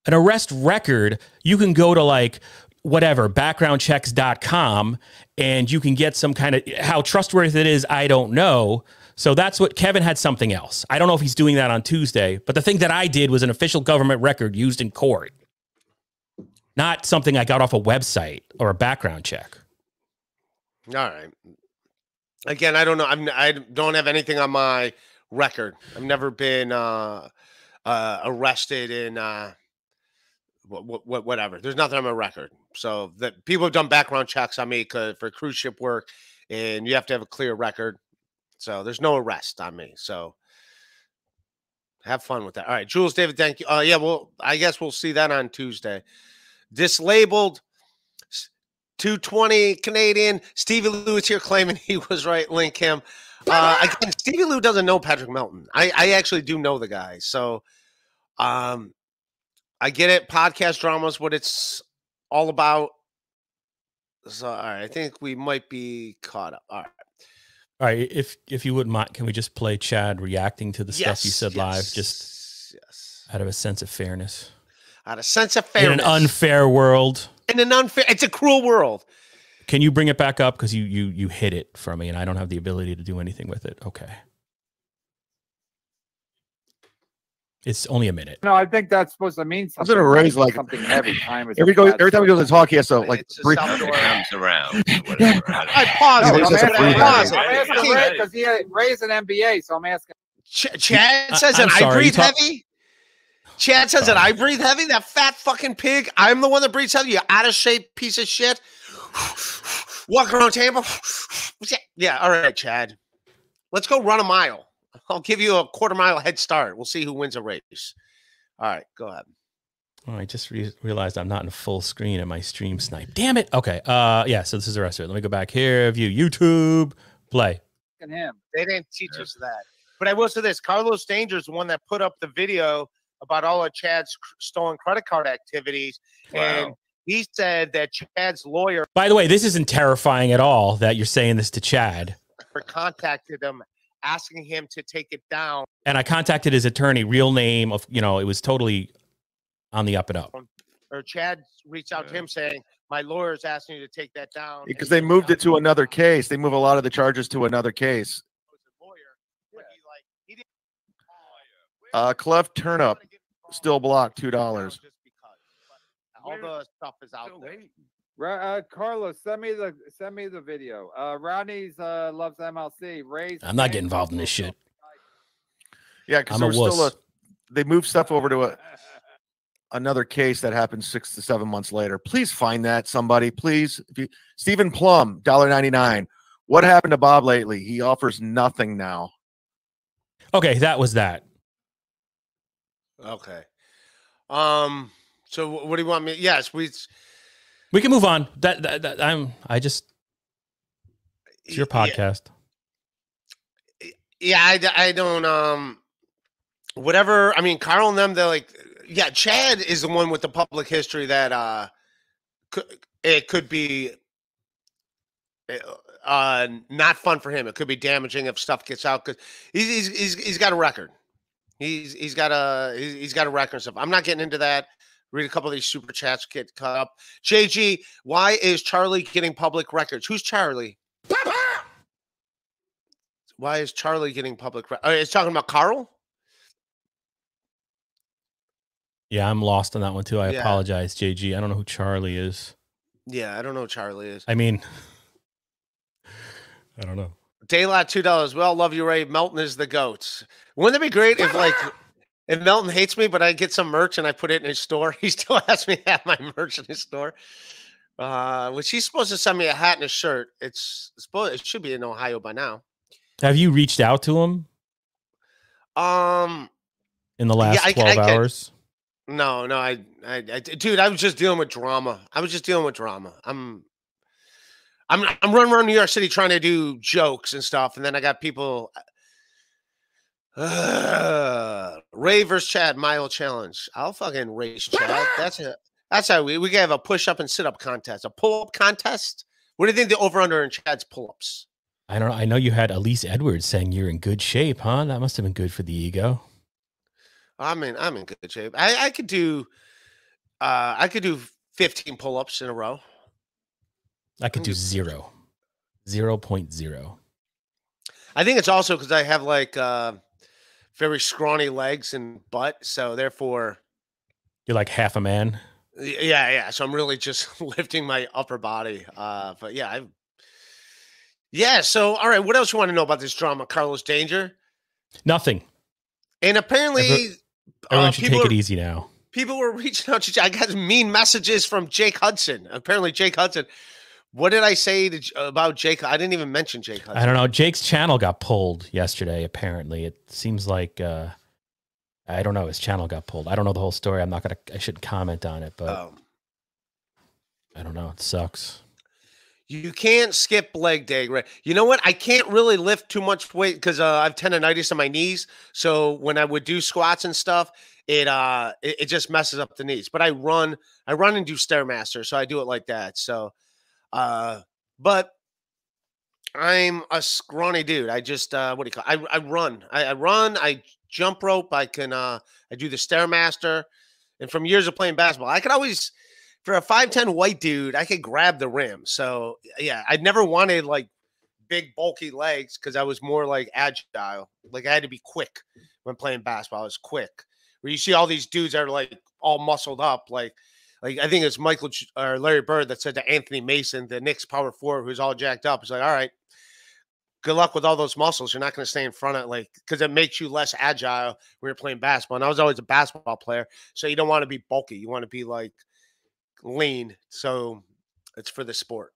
An arrest record, you can go to like whatever, backgroundchecks.com and you can get some kind of how trustworthy it is, I don't know. So that's what Kevin had something else. I don't know if he's doing that on Tuesday, but the thing that I did was an official government record used in court not something I got off a website or a background check. All right. Again, I don't know. I'm. I don't have anything on my record. I've never been uh, uh, arrested in uh, what, what, whatever. There's nothing on my record. So that people have done background checks on me for cruise ship work, and you have to have a clear record. So there's no arrest on me. So have fun with that. All right, Jules David, thank you. Uh, yeah, well, I guess we'll see that on Tuesday. Dislabeled. 220 Canadian. Stevie Lou is here claiming he was right. Link him. Uh, again, Stevie Lou doesn't know Patrick Melton. I, I actually do know the guy. So um, I get it. Podcast drama is what it's all about. So, all right. I think we might be caught up. All right. All right, if if you wouldn't mind, can we just play Chad reacting to the stuff you said live, just yes. out of a sense of fairness? Out of sense of fairness. In an unfair world, in an unfair. It's a cruel world. can you bring it back up because you you you hit it from me, and I don't have the ability to do anything with it. Okay, it's only a minute. No, I think that's supposed to mean something. I'm something. gonna raise, like- something every time. it's Every go every time he goes to talk, he has to like It's a brief. South It Door. comes around. Whatever. I pause No, it. it's I'm just a asking, Pause I'm asking Ray because he Ray's an MBA, so I'm asking. Ch- Chad says I'm that I sorry, you breathe talk- heavy. Chad says that I breathe heavy. That fat fucking pig. I'm the one that breathes heavy. You out of shape piece of shit. Walk around Tampa. Yeah. All right, Chad. Let's go run a mile. I'll give you a quarter mile head start. We'll see who wins a race. All right, go ahead. Oh, I just re- realized I'm not in full screen in my stream snipe. Damn it. Okay. Uh, yeah. So this is the rest of it. Let me go back here. View YouTube. Play. asking him. They didn't teach us that. But I will say this: Carlos Danger is the one that put up the video about all of Chad's cr- stolen credit card activities, and he said that Chad's lawyer By the way, this isn't terrifying at all that you're saying this to Chad. contacted him, asking him to take it down. And I contacted his attorney, real name of, you know, it was totally on the up and up. Or Chad reached out to him saying, "My lawyer's asking you to take that down." Because they moved it to another case. They move a lot of the charges to another case. a lawyer, but he, like, he didn't- Uh, Cleft Turnip still blocked two dollars. Just because. But All the stuff is out there. waiting. Uh, Carlos, send me the send me the video. Uh, Rodney's uh, loves MLC. Ray's. I'm not getting involved in this shit. Yeah, because I'm there a was still a. They moved stuff over to a another case that happened six to seven months later. Please find that somebody, please. If you Stephen Plum, dollar ninety nine. What happened to Bob lately? He offers nothing now. Okay, that was that. Okay. Um. So what do you want me? Yes, we. We can move on. That, that, that I'm I just it's your podcast. Yeah, I, I don't. Um. Whatever. I mean, Carl and them. They're like, yeah. Chad is the one with the public history that uh, could, it could be. uh, uh, not fun for him. It could be damaging if stuff gets out because he's, he's he's he's got a record. He's he's got a he's, he's got a record and stuff. I'm not getting into that. Read a couple of these super chats get caught up. JG, why is Charlie getting public records? Who's Charlie? Why is Charlie getting public? Re- oh, it's talking about Carl. Yeah, I'm lost on that one too. I Yeah. apologize, JG. I don't know who Charlie is. Yeah, I don't know who Charlie is. I mean, I don't know. Daylight two dollars. Well, love you, Ray. Melton is the goats. Wouldn't it be great if like if Melton hates me, but I get some merch and I put it in his store? He still has me have my merch in his store. Uh, which he's supposed to send me a hat and a shirt. It's supposed it should be in Ohio by now. Have you reached out to him Um, in the last I- I 12 can- hours? no, no, I, I, I, dude, I was just dealing with drama. I was just dealing with drama. I'm, I'm, I'm running around New York City trying to do jokes and stuff, and then I got people. Uh, Ray versus Chad mile challenge. I'll fucking race Chad. That's it. That's how we we can have a push up and sit up contest, a pull up contest. What do you think the over under in Chad's pull ups? I don't know. I know you had Elise Edwards saying you're in good shape, huh? That must have been good for the ego. I'm in I'm in good shape. I I could do, uh, I could do 15 pull ups in a row. I could do just- zero. 0.0. I think it's also because I have like uh, very scrawny legs and butt, so therefore, You're like half a man. yeah, yeah. So I'm really just lifting my upper body. Uh, but yeah, I. Yeah. So all right, what else you want to know about this drama, Carlos Danger? Nothing. And apparently, Everyone uh, should people take are- it easy now. people were reaching out to. I got mean messages from Jake Hudson. Apparently, Jake Hudson. What did I say to, about Jake? I didn't even mention Jake Hudson. I don't know. Jake's channel got pulled yesterday, apparently. It seems like uh I don't know, his channel got pulled. I don't know the whole story. I'm not gonna I shouldn't comment on it, but Um, I don't know. It sucks. You can't skip leg day, right? You know what? I can't really lift too much weight because uh, I have tendonitis in my knees. So when I would do squats and stuff, it uh it, it just messes up the knees. But I run, I run and do stairmaster, so I do it like that. So, uh, but I'm a scrawny dude. I just uh what do you call? I I run. I, I run. I jump rope. I can uh I do the stairmaster, and from years of playing basketball, I could always for a 5'10 white dude, I could grab the rim. So yeah, I never wanted like big bulky legs because I was more like agile. Like I had to be quick when playing basketball. I was quick. Where you see all these dudes that are like all muscled up, like like I think it's Michael J- or Larry Bird that said to Anthony Mason, the Knicks power forward, who's all jacked up. He's like, all right, good luck with all those muscles. You're not going to stay in front of like because it makes you less agile when you're playing basketball. And I was always a basketball player, so you don't want to be bulky. You want to be like lean. So it's for the sport,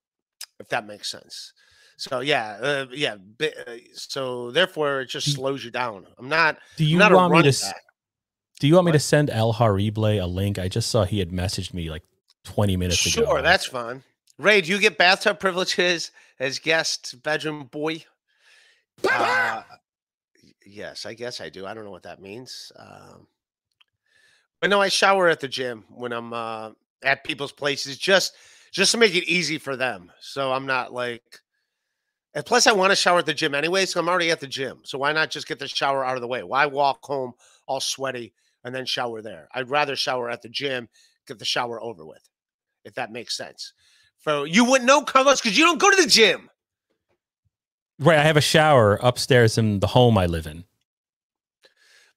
if that makes sense. So yeah, uh, yeah. uh, So therefore, it just slows you down. I'm not. Do you not a want me to back. Do you want me to send El Harible a link? I just saw he had messaged me like 20 minutes ago. Sure, that's fine. Ray, do you get bathtub privileges as guest bedroom boy? Uh, yes, I guess I do. I don't know what that means. Um, but no, I shower at the gym when I'm uh, at people's places just just to make it easy for them. So I'm not like. And plus, I want to shower at the gym anyway, so I'm already at the gym. So why not just get the shower out of the way? Why walk home all sweaty and then shower there? I'd rather shower at the gym, get the shower over with, if that makes sense. So you wouldn't know, Carlos, because you don't go to the gym. Right, I have a shower upstairs in the home I live in.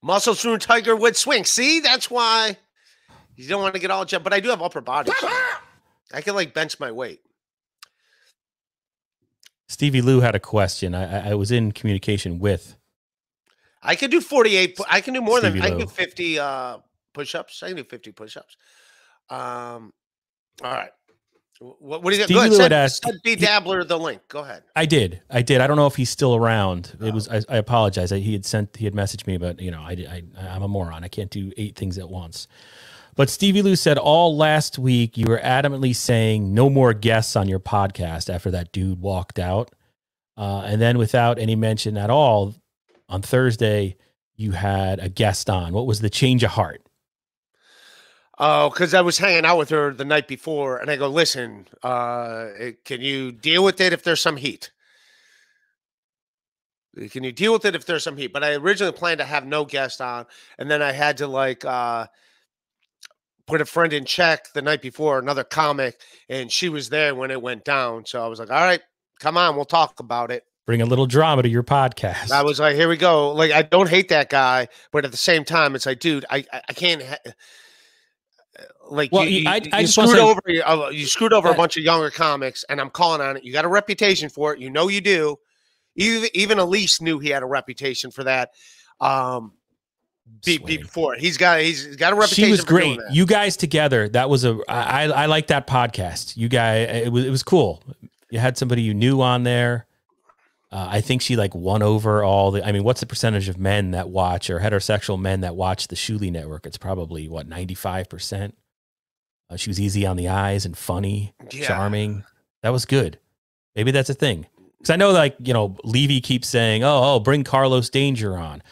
Muscle through Tiger Wood swing. See, that's why you don't want to get all jet. But I do have upper body. so I can like bench my weight. Stevie Lou had a question. I- I was in communication with. I can do 48. I can do more than Stevie I can do 50 uh push-ups. I can do 50 push-ups. Um all right. What, what do you Stevie go ahead, asked- send B Dabbler the link. Go ahead. I did. I did. I don't know if he's still around. It Oh. was. I, I apologize. I, he had sent. He had messaged me, but you know, I, I I'm a moron. I can't do eight things at once. But Stevie Lou said all last week you were adamantly saying no more guests on your podcast after that dude walked out, uh, and then without any mention at all, on Thursday you had a guest on. What was the change of heart? Oh, because I was hanging out with her the night before, and I go, "Listen, uh, can you deal with it if there's some heat?" Can you deal with it if there's some heat? But I originally planned to have no guest on, and then I had to like uh put a friend in check the night before, another comic, and she was there when it went down. So I was like, all right, come on, we'll talk about it. Bring a little drama to your podcast. I was like, here we go. Like, I don't hate that guy, but at the same time, it's like, dude, I I, can't. Ha- like Well, you, you- I- you, I you just screwed say- over you, uh, you screwed over a bunch of younger comics, and I'm calling on it. You got a reputation for it. You know you do. Even even Elise knew he had a reputation for that. Um, be, be before he's got he's got a reputation. she was great. that. You guys together, that was a I I, I like that podcast. You guys, it was it was cool. You had somebody you knew on there. Uh, I think she like won over all the. I mean, what's the percentage of men that watch or heterosexual men that watch the Shuli Network? It's probably what ninety five percent. Uh, She was easy on the eyes and funny, Yeah. charming. That was good. Maybe that's a thing. Because I know, like you know, Levy keeps saying, "Oh, oh, bring Carlos Danger on."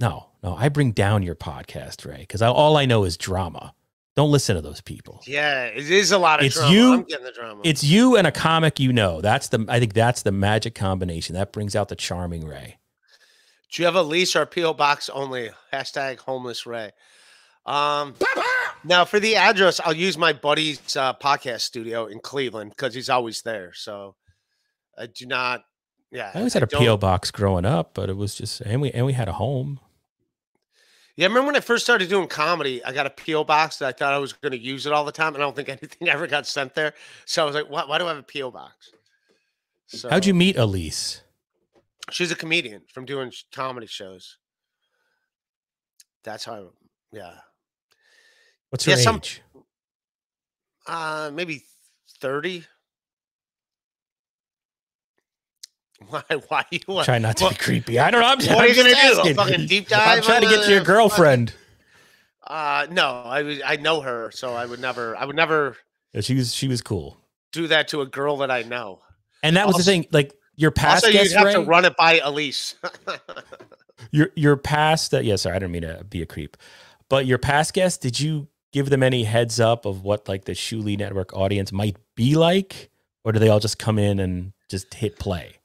No, no, I bring down your podcast, Ray, because all I know is drama. Don't listen to those people. Yeah, it is a lot of It's drama. you- I'm getting the drama. It's you and a comic you know. That's the. I think that's the magic combination that brings out the charming Ray. Do you have a lease or a PO box only? Hashtag homeless Ray. Um, now for the address, I'll use my buddy's uh, podcast studio in Cleveland because he's always there. So I do not. Yeah, I always had a PO box growing up, but it was just and we and we had a home. Yeah, I remember when I first started doing comedy? I got a PO box that I thought I was going to use it all the time, and I don't think anything ever got sent there. So I was like, why, why do I have a PO box? So How'd you meet Elise? She's a comedian from doing comedy shows. That's how. I, yeah. What's her Yeah, some- age? Uh, maybe 30. Why? Why you want? Try not to be creepy. I don't know. I'm, what are I'm you gonna just do? A fucking deep dive. I'm trying to get to your girlfriend. Uh, no, I. I know her, so I would never. I would never Yeah, she was she was cool, do that to a girl that I know. and that was the thing. Like your past also, guest, have to run it by Elise. your your past. Uh, yeah, sorry, I didn't mean to be a creep, but your past guest. Did you give them any heads up of what like the Shuli Network audience might be like, or do they all just come in and just hit play?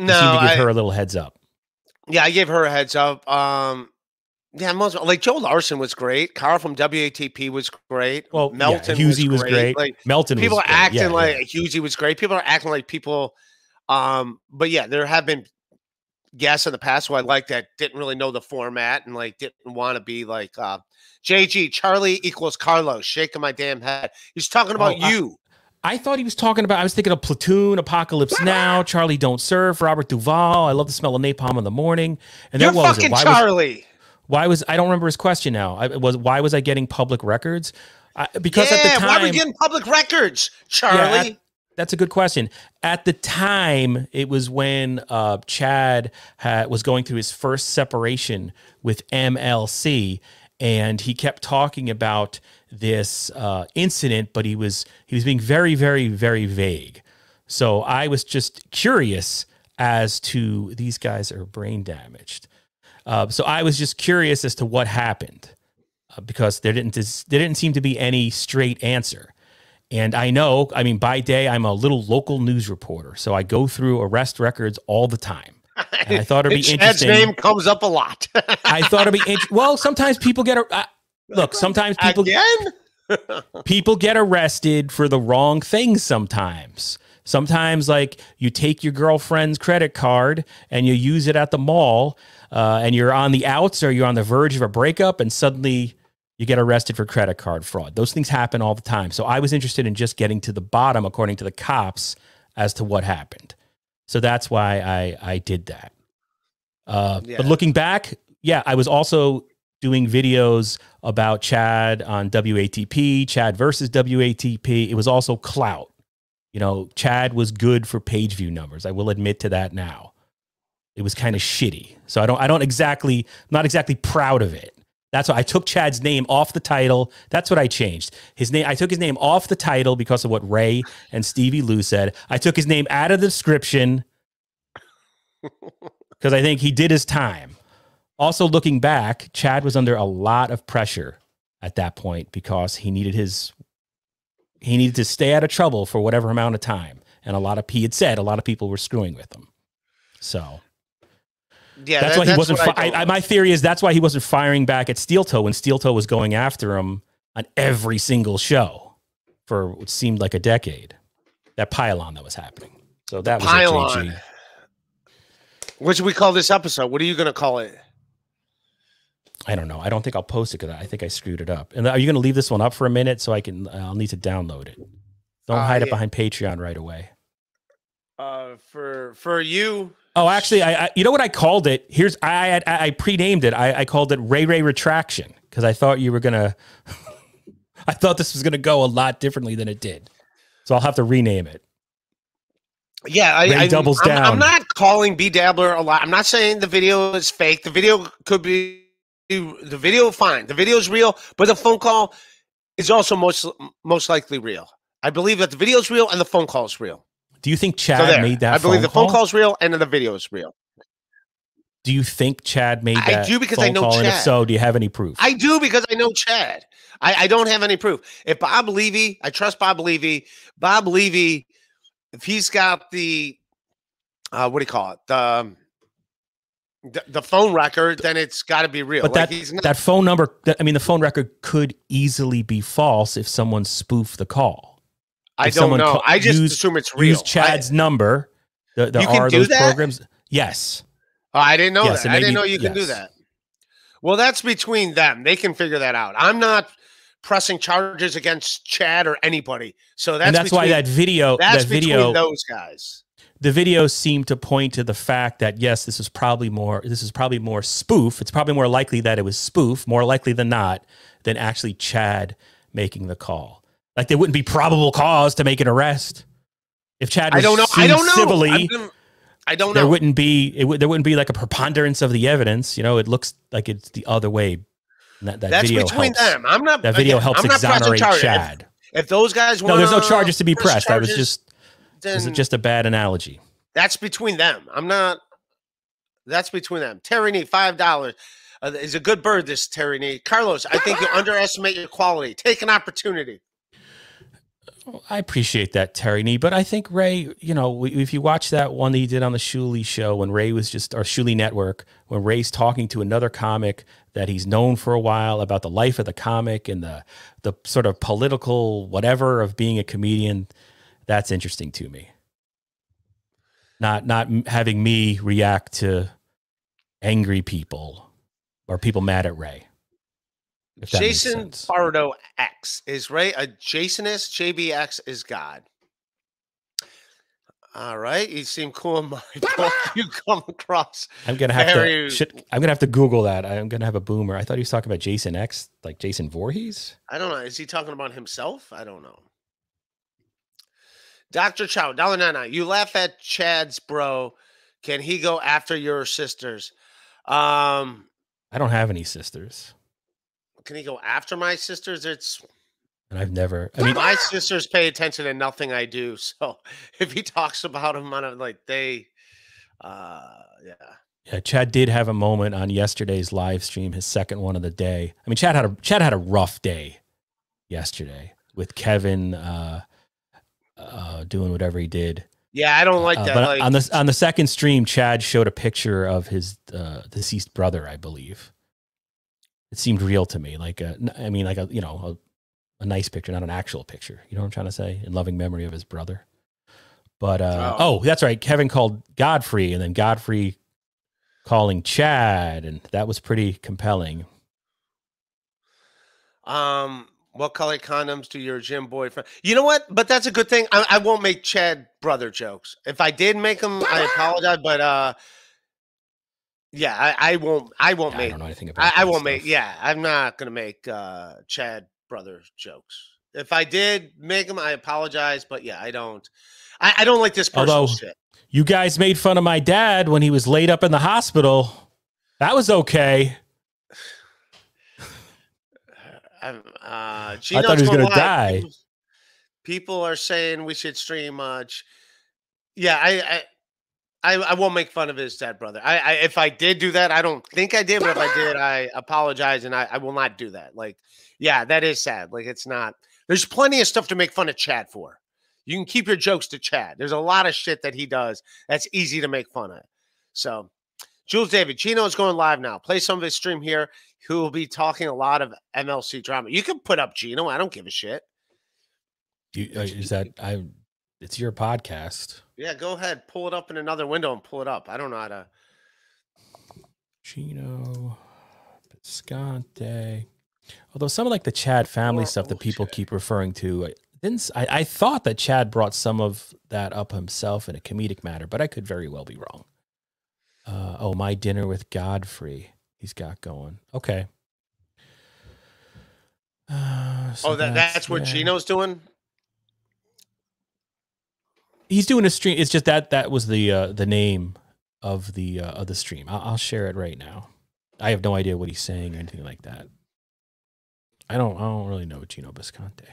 You no, seem to give I, her a little heads up. yeah, I gave her a heads up. Um, yeah, most like Joe Larson was great. Carl from WATP was great. Well, Melton yeah, Husey was great. Like Melton people was are acting Yeah, like yeah. Husey was great. People are acting like people. Um, but yeah, there have been guests in the past who I like that didn't really know the format and like didn't want to be like uh JG Charlie equals Carlos shaking my damn head. He's talking about Oh, you. I thought he was talking about. I was thinking of Platoon, Apocalypse Now, Charlie Don't Serve, Robert Duvall. I love the smell of napalm in the morning. And You're then what was it? fucking Why was, Charlie. why was I don't remember his question now? I was why was I getting public records? I, because yeah, at the time, why were we getting public records, Charlie? at- that's a good question. At the time, it was when uh, Chad had, was going through his first separation with MLC, and he kept talking about this uh, incident, but he was he was being very, very, very vague. So I was just curious as to these guys are brain damaged. Uh, so I was just curious as to what happened uh, because there didn't there didn't seem to be any straight answer. And I know, I mean, by day, I'm a little local news reporter. So I go through arrest records all the time. And I thought it'd be Chad's interesting. name comes up a lot. I thought it'd be interesting. Well, sometimes people get, a- uh, look, sometimes people, Again? people get arrested for the wrong things sometimes. Sometimes, like you take your girlfriend's credit card and you use it at the mall, uh, and you're on the outs or you're on the verge of a breakup, and suddenly you get arrested for credit card fraud. Those things happen all the time. So I was interested in just getting to the bottom, according to the cops, as to what happened. So that's why I I did that. Uh, Yeah. But looking back, yeah, I was also doing videos about Chad on WATP, Chad versus WATP. It was also clout. You know, Chad was good for page view numbers. I will admit to that now. It was kind of shitty. So I don't I don't exactly not exactly proud of it. That's why I took Chad's name off the title. That's what I changed. His name I took his name off the title because of what Ray and Stevie Lou said. I took his name out of the description because I think he did his time. Also, looking back, Chad was under a lot of pressure at that point because he needed his he needed to stay out of trouble for whatever amount of time. And a lot of he had said a lot of people were screwing with him. So Yeah, that's that- why he wasn't. Fi- I, I, my theory is that's why he wasn't firing back at Steel Toe when Steel Toe was going after him on every single show for what seemed like a decade. That pylon that was happening. So that was a Pylon. What should we call this episode? What are you going to call it? I don't know. I don't think I'll post it because I think I screwed it up. And are you going to leave this one up for a minute so I can? I'll need to download it. Don't Uh, hide it behind Patreon right away. Uh, for for you, Oh, actually, I, I you know what I called it? Here's I I, I pre-named it. I, I called it Ray Ray Retraction because I thought you were gonna. I thought this was gonna go a lot differently than it did, so I'll have to rename it. yeah, I, Ray I doubles I'm, I'm not calling B Dabbler a lot. I'm not saying the video is fake. The video could be the video. Fine, the video is real, but the phone call is also most most likely real. I believe that the video is real and the phone call is real. Do you think Chad so there, made that? I believe phone the phone call is real and the video is real. Do you think Chad made that I do because I know call? And if Chad. so, do you have any proof? I do because I know Chad. I, I don't have any proof. If Bob Levy, I trust Bob Levy. Bob Levy, if he's got the, uh, what do you call it? The, um, the, the phone record, then it's got to be real. But Like, that that phone number, that, I mean, the phone record could easily be false if someone spoofed the call. I if don't know. I just use- assume it's real. Use Chad's number. The, there You can are do those that? programs. Yes. I, oh, I didn't know Yes, that. I didn't maybe- know you can do that. Well, that's between them. They can figure that out. I'm not pressing charges against Chad or anybody. So that's and that's why that video, that's that between video, those guys. The videos seem to point to the fact that yes, this is probably more, this is probably more spoof. It's probably more likely that it was spoof, more likely than not, than actually Chad making the call. Like there wouldn't be probable cause to make an arrest if Chad. Was I don't know. I don't know. Civilly, I don't know. there wouldn't be it there wouldn't be like a preponderance of the evidence. You know, it looks like it's the other way. That, that That's video between helps. them. I'm not. That video again, helps I'm not exonerate charges. If- Chad. If, those guys No, there's no charges to be press pressed. I was just it was then just a bad analogy. that's between them. I'm not. That's between them. Terry Nee, five dollars. Uh, is a good bird. This Terry Nee. Carlos, I think you underestimate your quality. Take an opportunity. I appreciate that, Terry Nee, but I think Ray, you know, if you watch that one that he did on the Shuli show when Ray was just, or Shuli Network, when Ray's talking to another comic that he's known for a while about the life of the comic and the the sort of political whatever of being a comedian, that's interesting to me. Not not having me react to angry people or people mad at Ray. if that makes Jason. Bardo X is Ray uh, a Jasonist. JBX is God. All right, you seem cool in my book. You come across I'm gonna have Very- to. Shit, I'm gonna have to Google that. I'm gonna have a boomer. I thought he was talking about Jason X, like Jason Voorhees. I don't know. Is he talking about himself? I don't know. Dr. Chow, nine. You laugh at Chad's bro. Can he go after your sisters? Um, I don't have any sisters, can he go after my sisters? It's and I've never. I mean, my sisters pay attention to nothing I do. So if he talks about them on a, like they uh yeah. yeah, Chad did have a moment on yesterday's live stream, his second one of the day. I mean, Chad had a Chad had a rough day yesterday with Kevin uh, uh, doing whatever he did. Yeah, I don't like Uh, that. but like, on the on the second stream, Chad showed a picture of his uh, deceased brother, I believe. It seemed real to me, like a, I mean, like a you know a, a nice picture, not an actual picture. You know what I'm trying to say? In loving memory of his brother. But uh, Oh. oh, that's right. Kevin called Godfrey, and then Godfrey calling Chad, and that was pretty compelling. Um, what color condoms do your gym boyfriend? You know what? But that's a good thing. I, I won't make Chad brother jokes. If I did make them, I apologize. But uh, yeah, I, I won't. I won't I make. don't know anything about. I, I won't make. Yeah, I'm not gonna make uh Chad brother jokes. If I did make them, I apologize. But yeah, I don't. I, I don't like this personal Although- shit. You guys made fun of my dad when he was laid up in the hospital. That was okay. I'm, uh, thought he was going gonna die. People- People are saying we should stream much. Yeah, I, I, I, I won't make fun of his dad brother. I, I, if I did do that, I don't think I did, but if I did, I apologize, and I, I will not do that. Like, yeah, that is sad. Like, it's not. There's plenty of stuff to make fun of Chad for. You can keep your jokes to Chad. There's a lot of shit that he does that's easy to make fun of. So, Jules David, Gino is going live now. Play some of his stream here. Who will be talking a lot of MLC drama. You can put up Gino. I don't give a shit. You, uh, is that I? It's your podcast. Yeah, go ahead. Pull it up in another window and pull it up. I don't know how to. Gino Bisconte. Although some of like the Chad family stuff that people keep referring to, I didn't I, I thought that Chad brought some of that up himself in a comedic matter, but I could very well be wrong. Uh, oh, my dinner with Godfrey. He's got going. Okay. Uh, so Oh, that, that's what there. Gino's doing. He's doing a stream. It's just that that was the uh, the name of the uh, of the stream. I'll, I'll share it right now. I have no idea what he's saying or anything like that. I don't. I don't really know Gino Bisconte.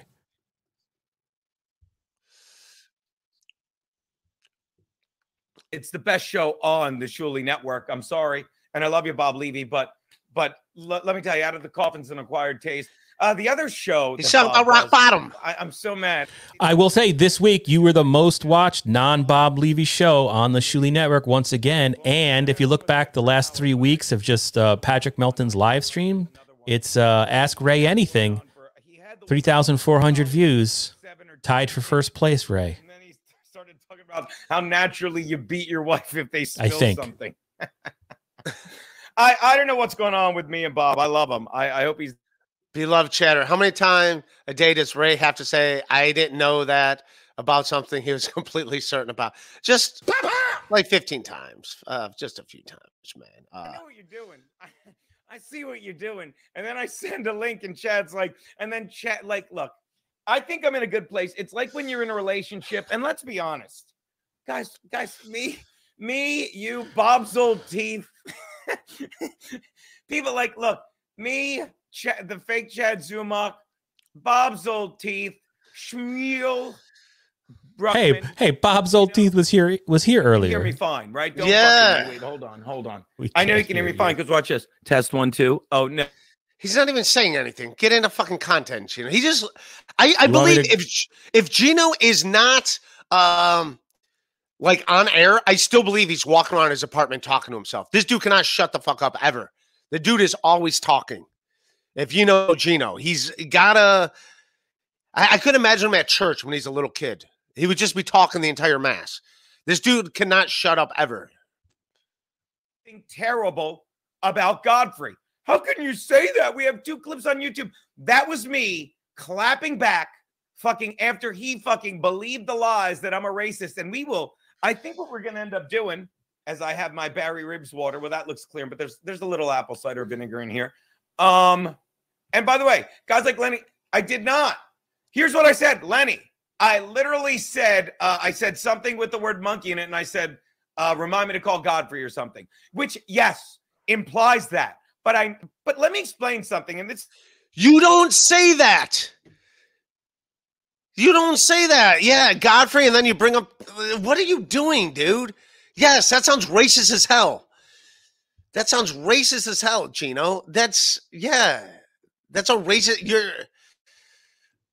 It's the best show on the Shuli Network. I'm sorry, and I love you, Bob Levy, but but l- let me tell you, out of the coffins an acquired taste. Uh, the other show, He that Bob a rock does- bottom. I, I'm so mad. I will say this week you were the most watched non Bob Levy show on the Shuli Network once again. And if you look back the last three weeks of just uh, Patrick Melton's live stream, it's uh, Ask Ray Anything, three thousand four hundred views, tied for first place. Ray. And then he started talking about how naturally you beat your wife if they spill I think. something. I I don't know what's going on with me and Bob. I love him. I, I hope he's Beloved chatter. How many times a day does Ray have to say, I didn't know that about something he was completely certain about? Just like 15 times. Uh, just a few times, man. I Uh, know what you're doing. I, I see what you're doing. And then I send a link and Chad's like, and then chat like, look, I think I'm in a good place. It's like when you're in a relationship, and let's be honest, guys, guys, me, me, you, Bob's old teeth. People like, look, me, Chad, the fake Chad Zumock, Bob's old teeth, Shmuel, Hey, Bruckman. hey, Bob's old teeth was here was here You earlier. Hear me fine, right? fucking- Yeah. Wait, hold on, hold on. We I know you can't hear me you. fine because watch this. Test one, two. Oh no. he's not even saying anything. Get into fucking content, you know. He just, I, I You want me believe if if Gino is not um like on air, I still believe he's walking around his apartment talking to himself. This dude cannot shut the fuck up ever. The dude is always talking. If you know Gino, he's gotta. I, I could imagine him at church when he's a little kid. He would just be talking the entire mass. This dude cannot shut up ever. Terrible about Godfrey. How can you say that? We have two clips on YouTube. That was me clapping back, fucking after he fucking believed the lies that I'm a racist. And we will. I think what we're gonna end up doing, as I have my Barry Ribs water. Well, that looks clear, but there's there's a little apple cider vinegar in here. Um, and by the way, guys like Lenny, I did not. Here's what I said, Lenny. I literally said, uh, I said something with the word monkey in it, and I said, uh, remind me to call Godfrey or something, which yes implies that. But I, but let me explain something, and this You don't say that. You don't say that. Yeah, Godfrey, and then you bring up what are you doing, dude? Yes, that sounds racist as hell. That sounds racist as hell, Gino. That's yeah. That's a racist. You're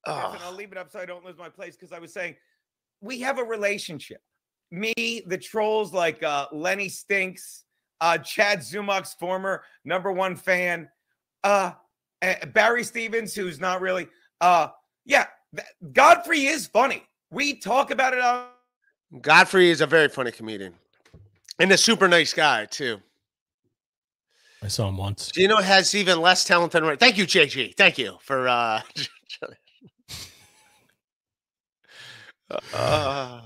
oh, I'll leave it up so I don't lose my place because I was saying we have a relationship. Me, the trolls like uh, Lenny Stinks, uh, Chad Zumock's former number one fan, uh, eh, Barry Stevens, who's not really, uh, yeah, Godfrey is funny. We talk about it on Godfrey is a very funny comedian. And a super nice guy, too. I saw him once. Gino has even less talent than Ray. Thank you, JG. Thank you for uh, uh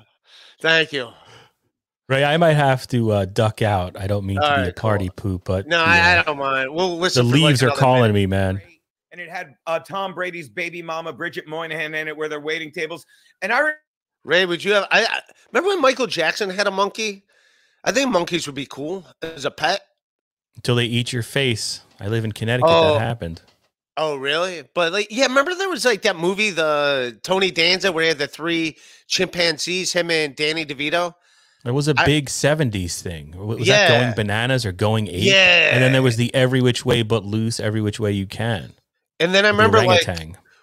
thank you. Ray, I might have to uh, duck out. I don't mean to All be a right, cool. party poop, but No, the, I, I don't mind. We'll the listen. for like leaves are calling minute. me, man. And it had uh, Tom Brady's baby mama, Bridget Moynahan, in it, where they're waiting tables. And I re- Ray, would you have? I, I remember when Michael Jackson had a monkey. I think monkeys would be cool as a pet. Until they eat your face. I live in Connecticut. Oh. That happened. Oh, really? But like, yeah, remember there was like that movie, the Tony Danza, where he had the three chimpanzees, him and Danny DeVito. It was a big 70s thing. W- Was that going bananas or going ape? Yeah. And then there was the every which way but loose, every which way you can. And then I The remember like,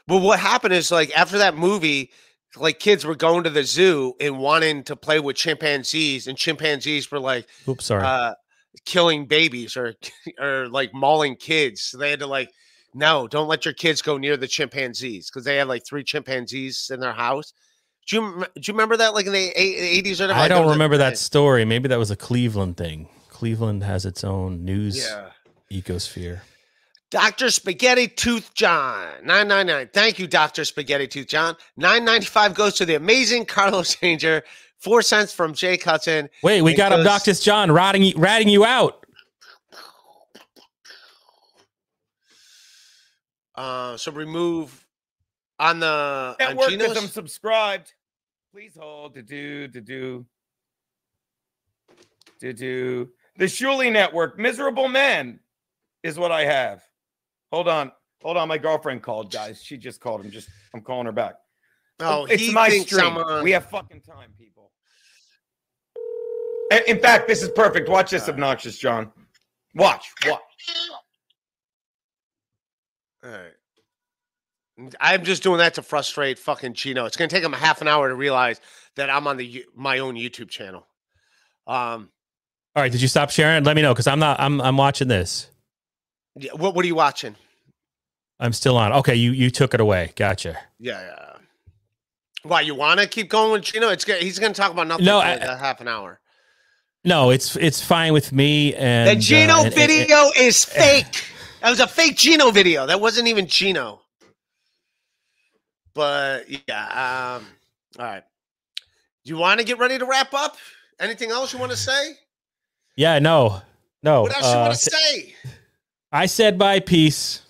well, what happened is like after that movie, like kids were going to the zoo and wanting to play with chimpanzees, and chimpanzees were like, Oops, sorry. uh, killing babies or or like mauling kids. So they had to like, no, don't let your kids go near the chimpanzees because they had like three chimpanzees in their house. Do you do you remember that like in the eighties or? I don't remember that story. Maybe that was a Cleveland thing. Cleveland has its own news Yeah. ecosphere. Dr. Spaghetti Tooth John, 999. Thank you, Dr. Spaghetti Tooth John. 995 goes to the amazing Carlos Ranger. Four cents from Jay Hudson. Wait, we It got goes- Obnoxious John ratting you, ratting you out. Uh, so remove on the on Network because I'm subscribed. Please hold to do to do to do the Shuli Network. Miserable man is what I have. Hold on, hold on. My girlfriend called, guys. She just called. I'm just I'm calling her back. Oh, it's he my stream. I'm We have fucking time, people. In- In fact, this is perfect. Watch this, obnoxious John. Watch, watch. All right. I'm just doing that to frustrate fucking Chino. It's gonna take him a half an hour to realize that I'm on the my own YouTube channel. Um, All right, did you stop sharing? Let me know because I'm not. I'm I'm watching this. Yeah, what what are you watching? I'm still on. Okay, you you took it away. Gotcha. Yeah, yeah. Why you want to keep going with Chino? It's good. He's gonna talk about nothing No, for I- a half an hour. No, it's it's fine with me. And The Gino uh, and- and- video is fake. That was a fake Gino video. That wasn't even Gino. But yeah, um, all right. Do you want to get ready to wrap up? Anything else you want to say? yeah, no, no. What else you uh, want to say? I said bye, peace.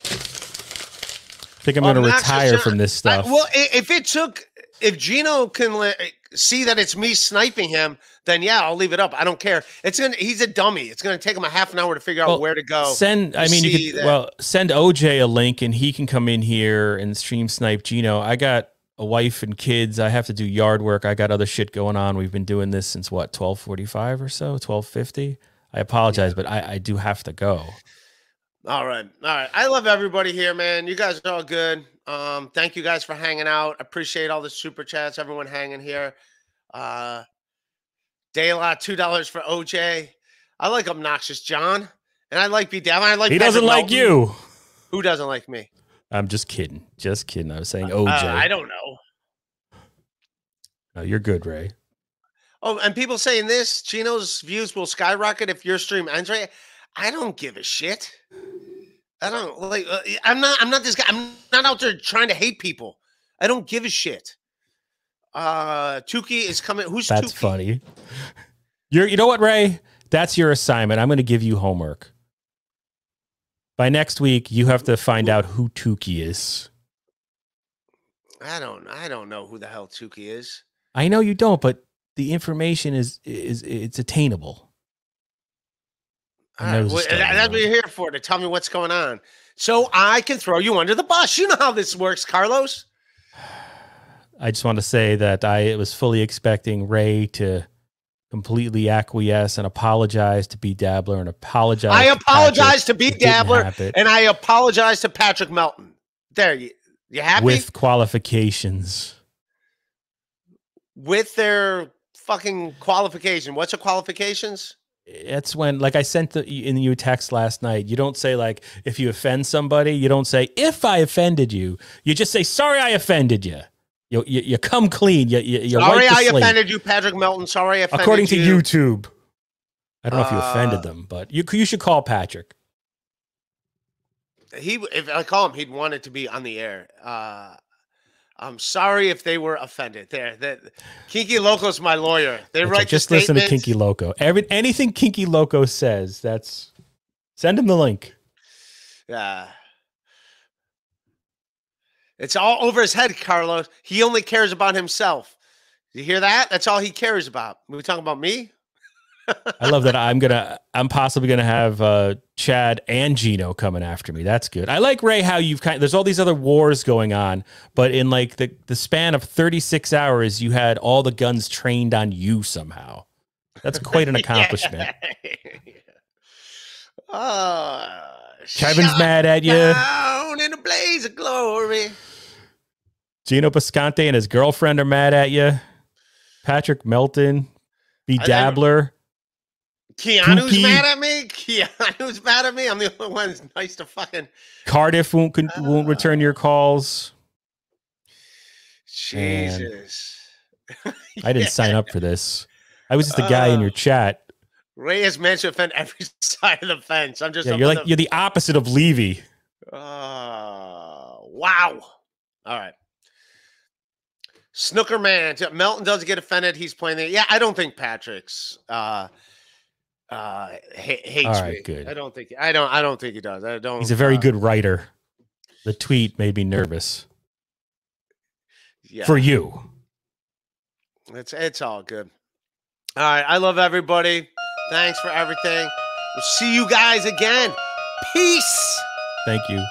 think I'm going to retire from this I- stuff. well, if it took, if Gino can see that it's me sniping him, then yeah, I'll leave it up. I don't care. It's gonna. He's a dummy. It's gonna take him a half an hour to figure out Well, where to go. Send. I mean, you could that- well send OJ a link, and he can come in here and stream snipe Gino. I got a wife and kids. I have to do yard work. I got other shit going on. We've been doing this since what twelve forty five or so, twelve fifty. I apologize, but I, I do have to go. All right. All right. I love everybody here, man. You guys are all good. Um, thank you guys for hanging out. Appreciate all the super chats, everyone hanging here. Uh Dayla, two dollars for OJ. I like obnoxious John. And I like B Devin. I like he Patrick doesn't like Melton. you. Who doesn't like me? I'm just kidding. Just kidding. I was saying Uh, OJ. I don't know. no, you're good, Ray. Oh, and people saying this, Chino's views will skyrocket if your stream ends right. I don't give a shit. I don't like. uh, I'm not. I'm not this guy. I'm not out there trying to hate people. I don't give a shit. Uh, Tuki is coming. Who's That's Tuki? funny. You're, you know what, Ray? That's your assignment. I'm going to give you homework. By next week, you have to find out who Tuki is. I don't. I don't know who the hell Tuki is. I know you don't, but the information is is it's attainable. Right, well, to that's what you're here for to tell me what's going on, so I can throw you under the bus. You know how this works, Carlos. I just want to say that I was fully expecting Ray to completely acquiesce and apologize to B Dabbler and apologize. I apologize to B Dabbler, and I apologize to Patrick Melton. There, you you happy with qualifications. with their fucking qualification? What's the qualifications? It's when, like I sent the, in you text last night. You don't say like if you offend somebody. You don't say if I offended you. You just say sorry I offended you. You you, you come clean. You you, you Sorry, I slate. offended you, Patrick Melton. Sorry, I offended According to you. YouTube. I don't know if you Uh, offended them, but you you should call Patrick. He, if I call him, he'd want it to be on the air. Uh, I'm sorry if they were offended. There, that Kinky Loco's my lawyer. They Okay, write the just listen to. Kinky Loco. Every anything Kinky Loco says, that's send him the link. Yeah. It's all over his head, Carlos. He only cares about himself. You hear that? That's all he cares about. we talking about me? I love that I'm gonna I'm possibly gonna have uh Chad and Gino coming after me. That's good. I like Ray how you've kind Of, there's all these other wars going on, but in like the the span of 36 hours, you had all the guns trained on you somehow. That's quite an accomplishment. Oh, Kevin's mad at you. Down in a blaze of glory. Gino Pascante and his girlfriend are mad at you. Patrick Melton, B Dabbler. Keanu's mad at me. Keanu's mad at me. I'm the only one who's nice to fucking Cardiff won't con- won't return your calls. Man. Jesus. I didn't sign up for this. I was just the guy in your Uh, chat. Ray has managed to offend every side of the fence. I'm just Yeah, you're like the- you're the opposite of Levy. Uh, wow. All right. Snooker man. Melton does get offended. He's playing there. Yeah, I don't think Patrick's uh uh ha- hates All right, me. good. I don't think I don't I don't think he does. I don't He's a very uh, good writer. The tweet made me nervous yeah. for you. It's it's all good. All right. I love everybody. Thanks for everything. We'll see you guys again. Peace. Thank you.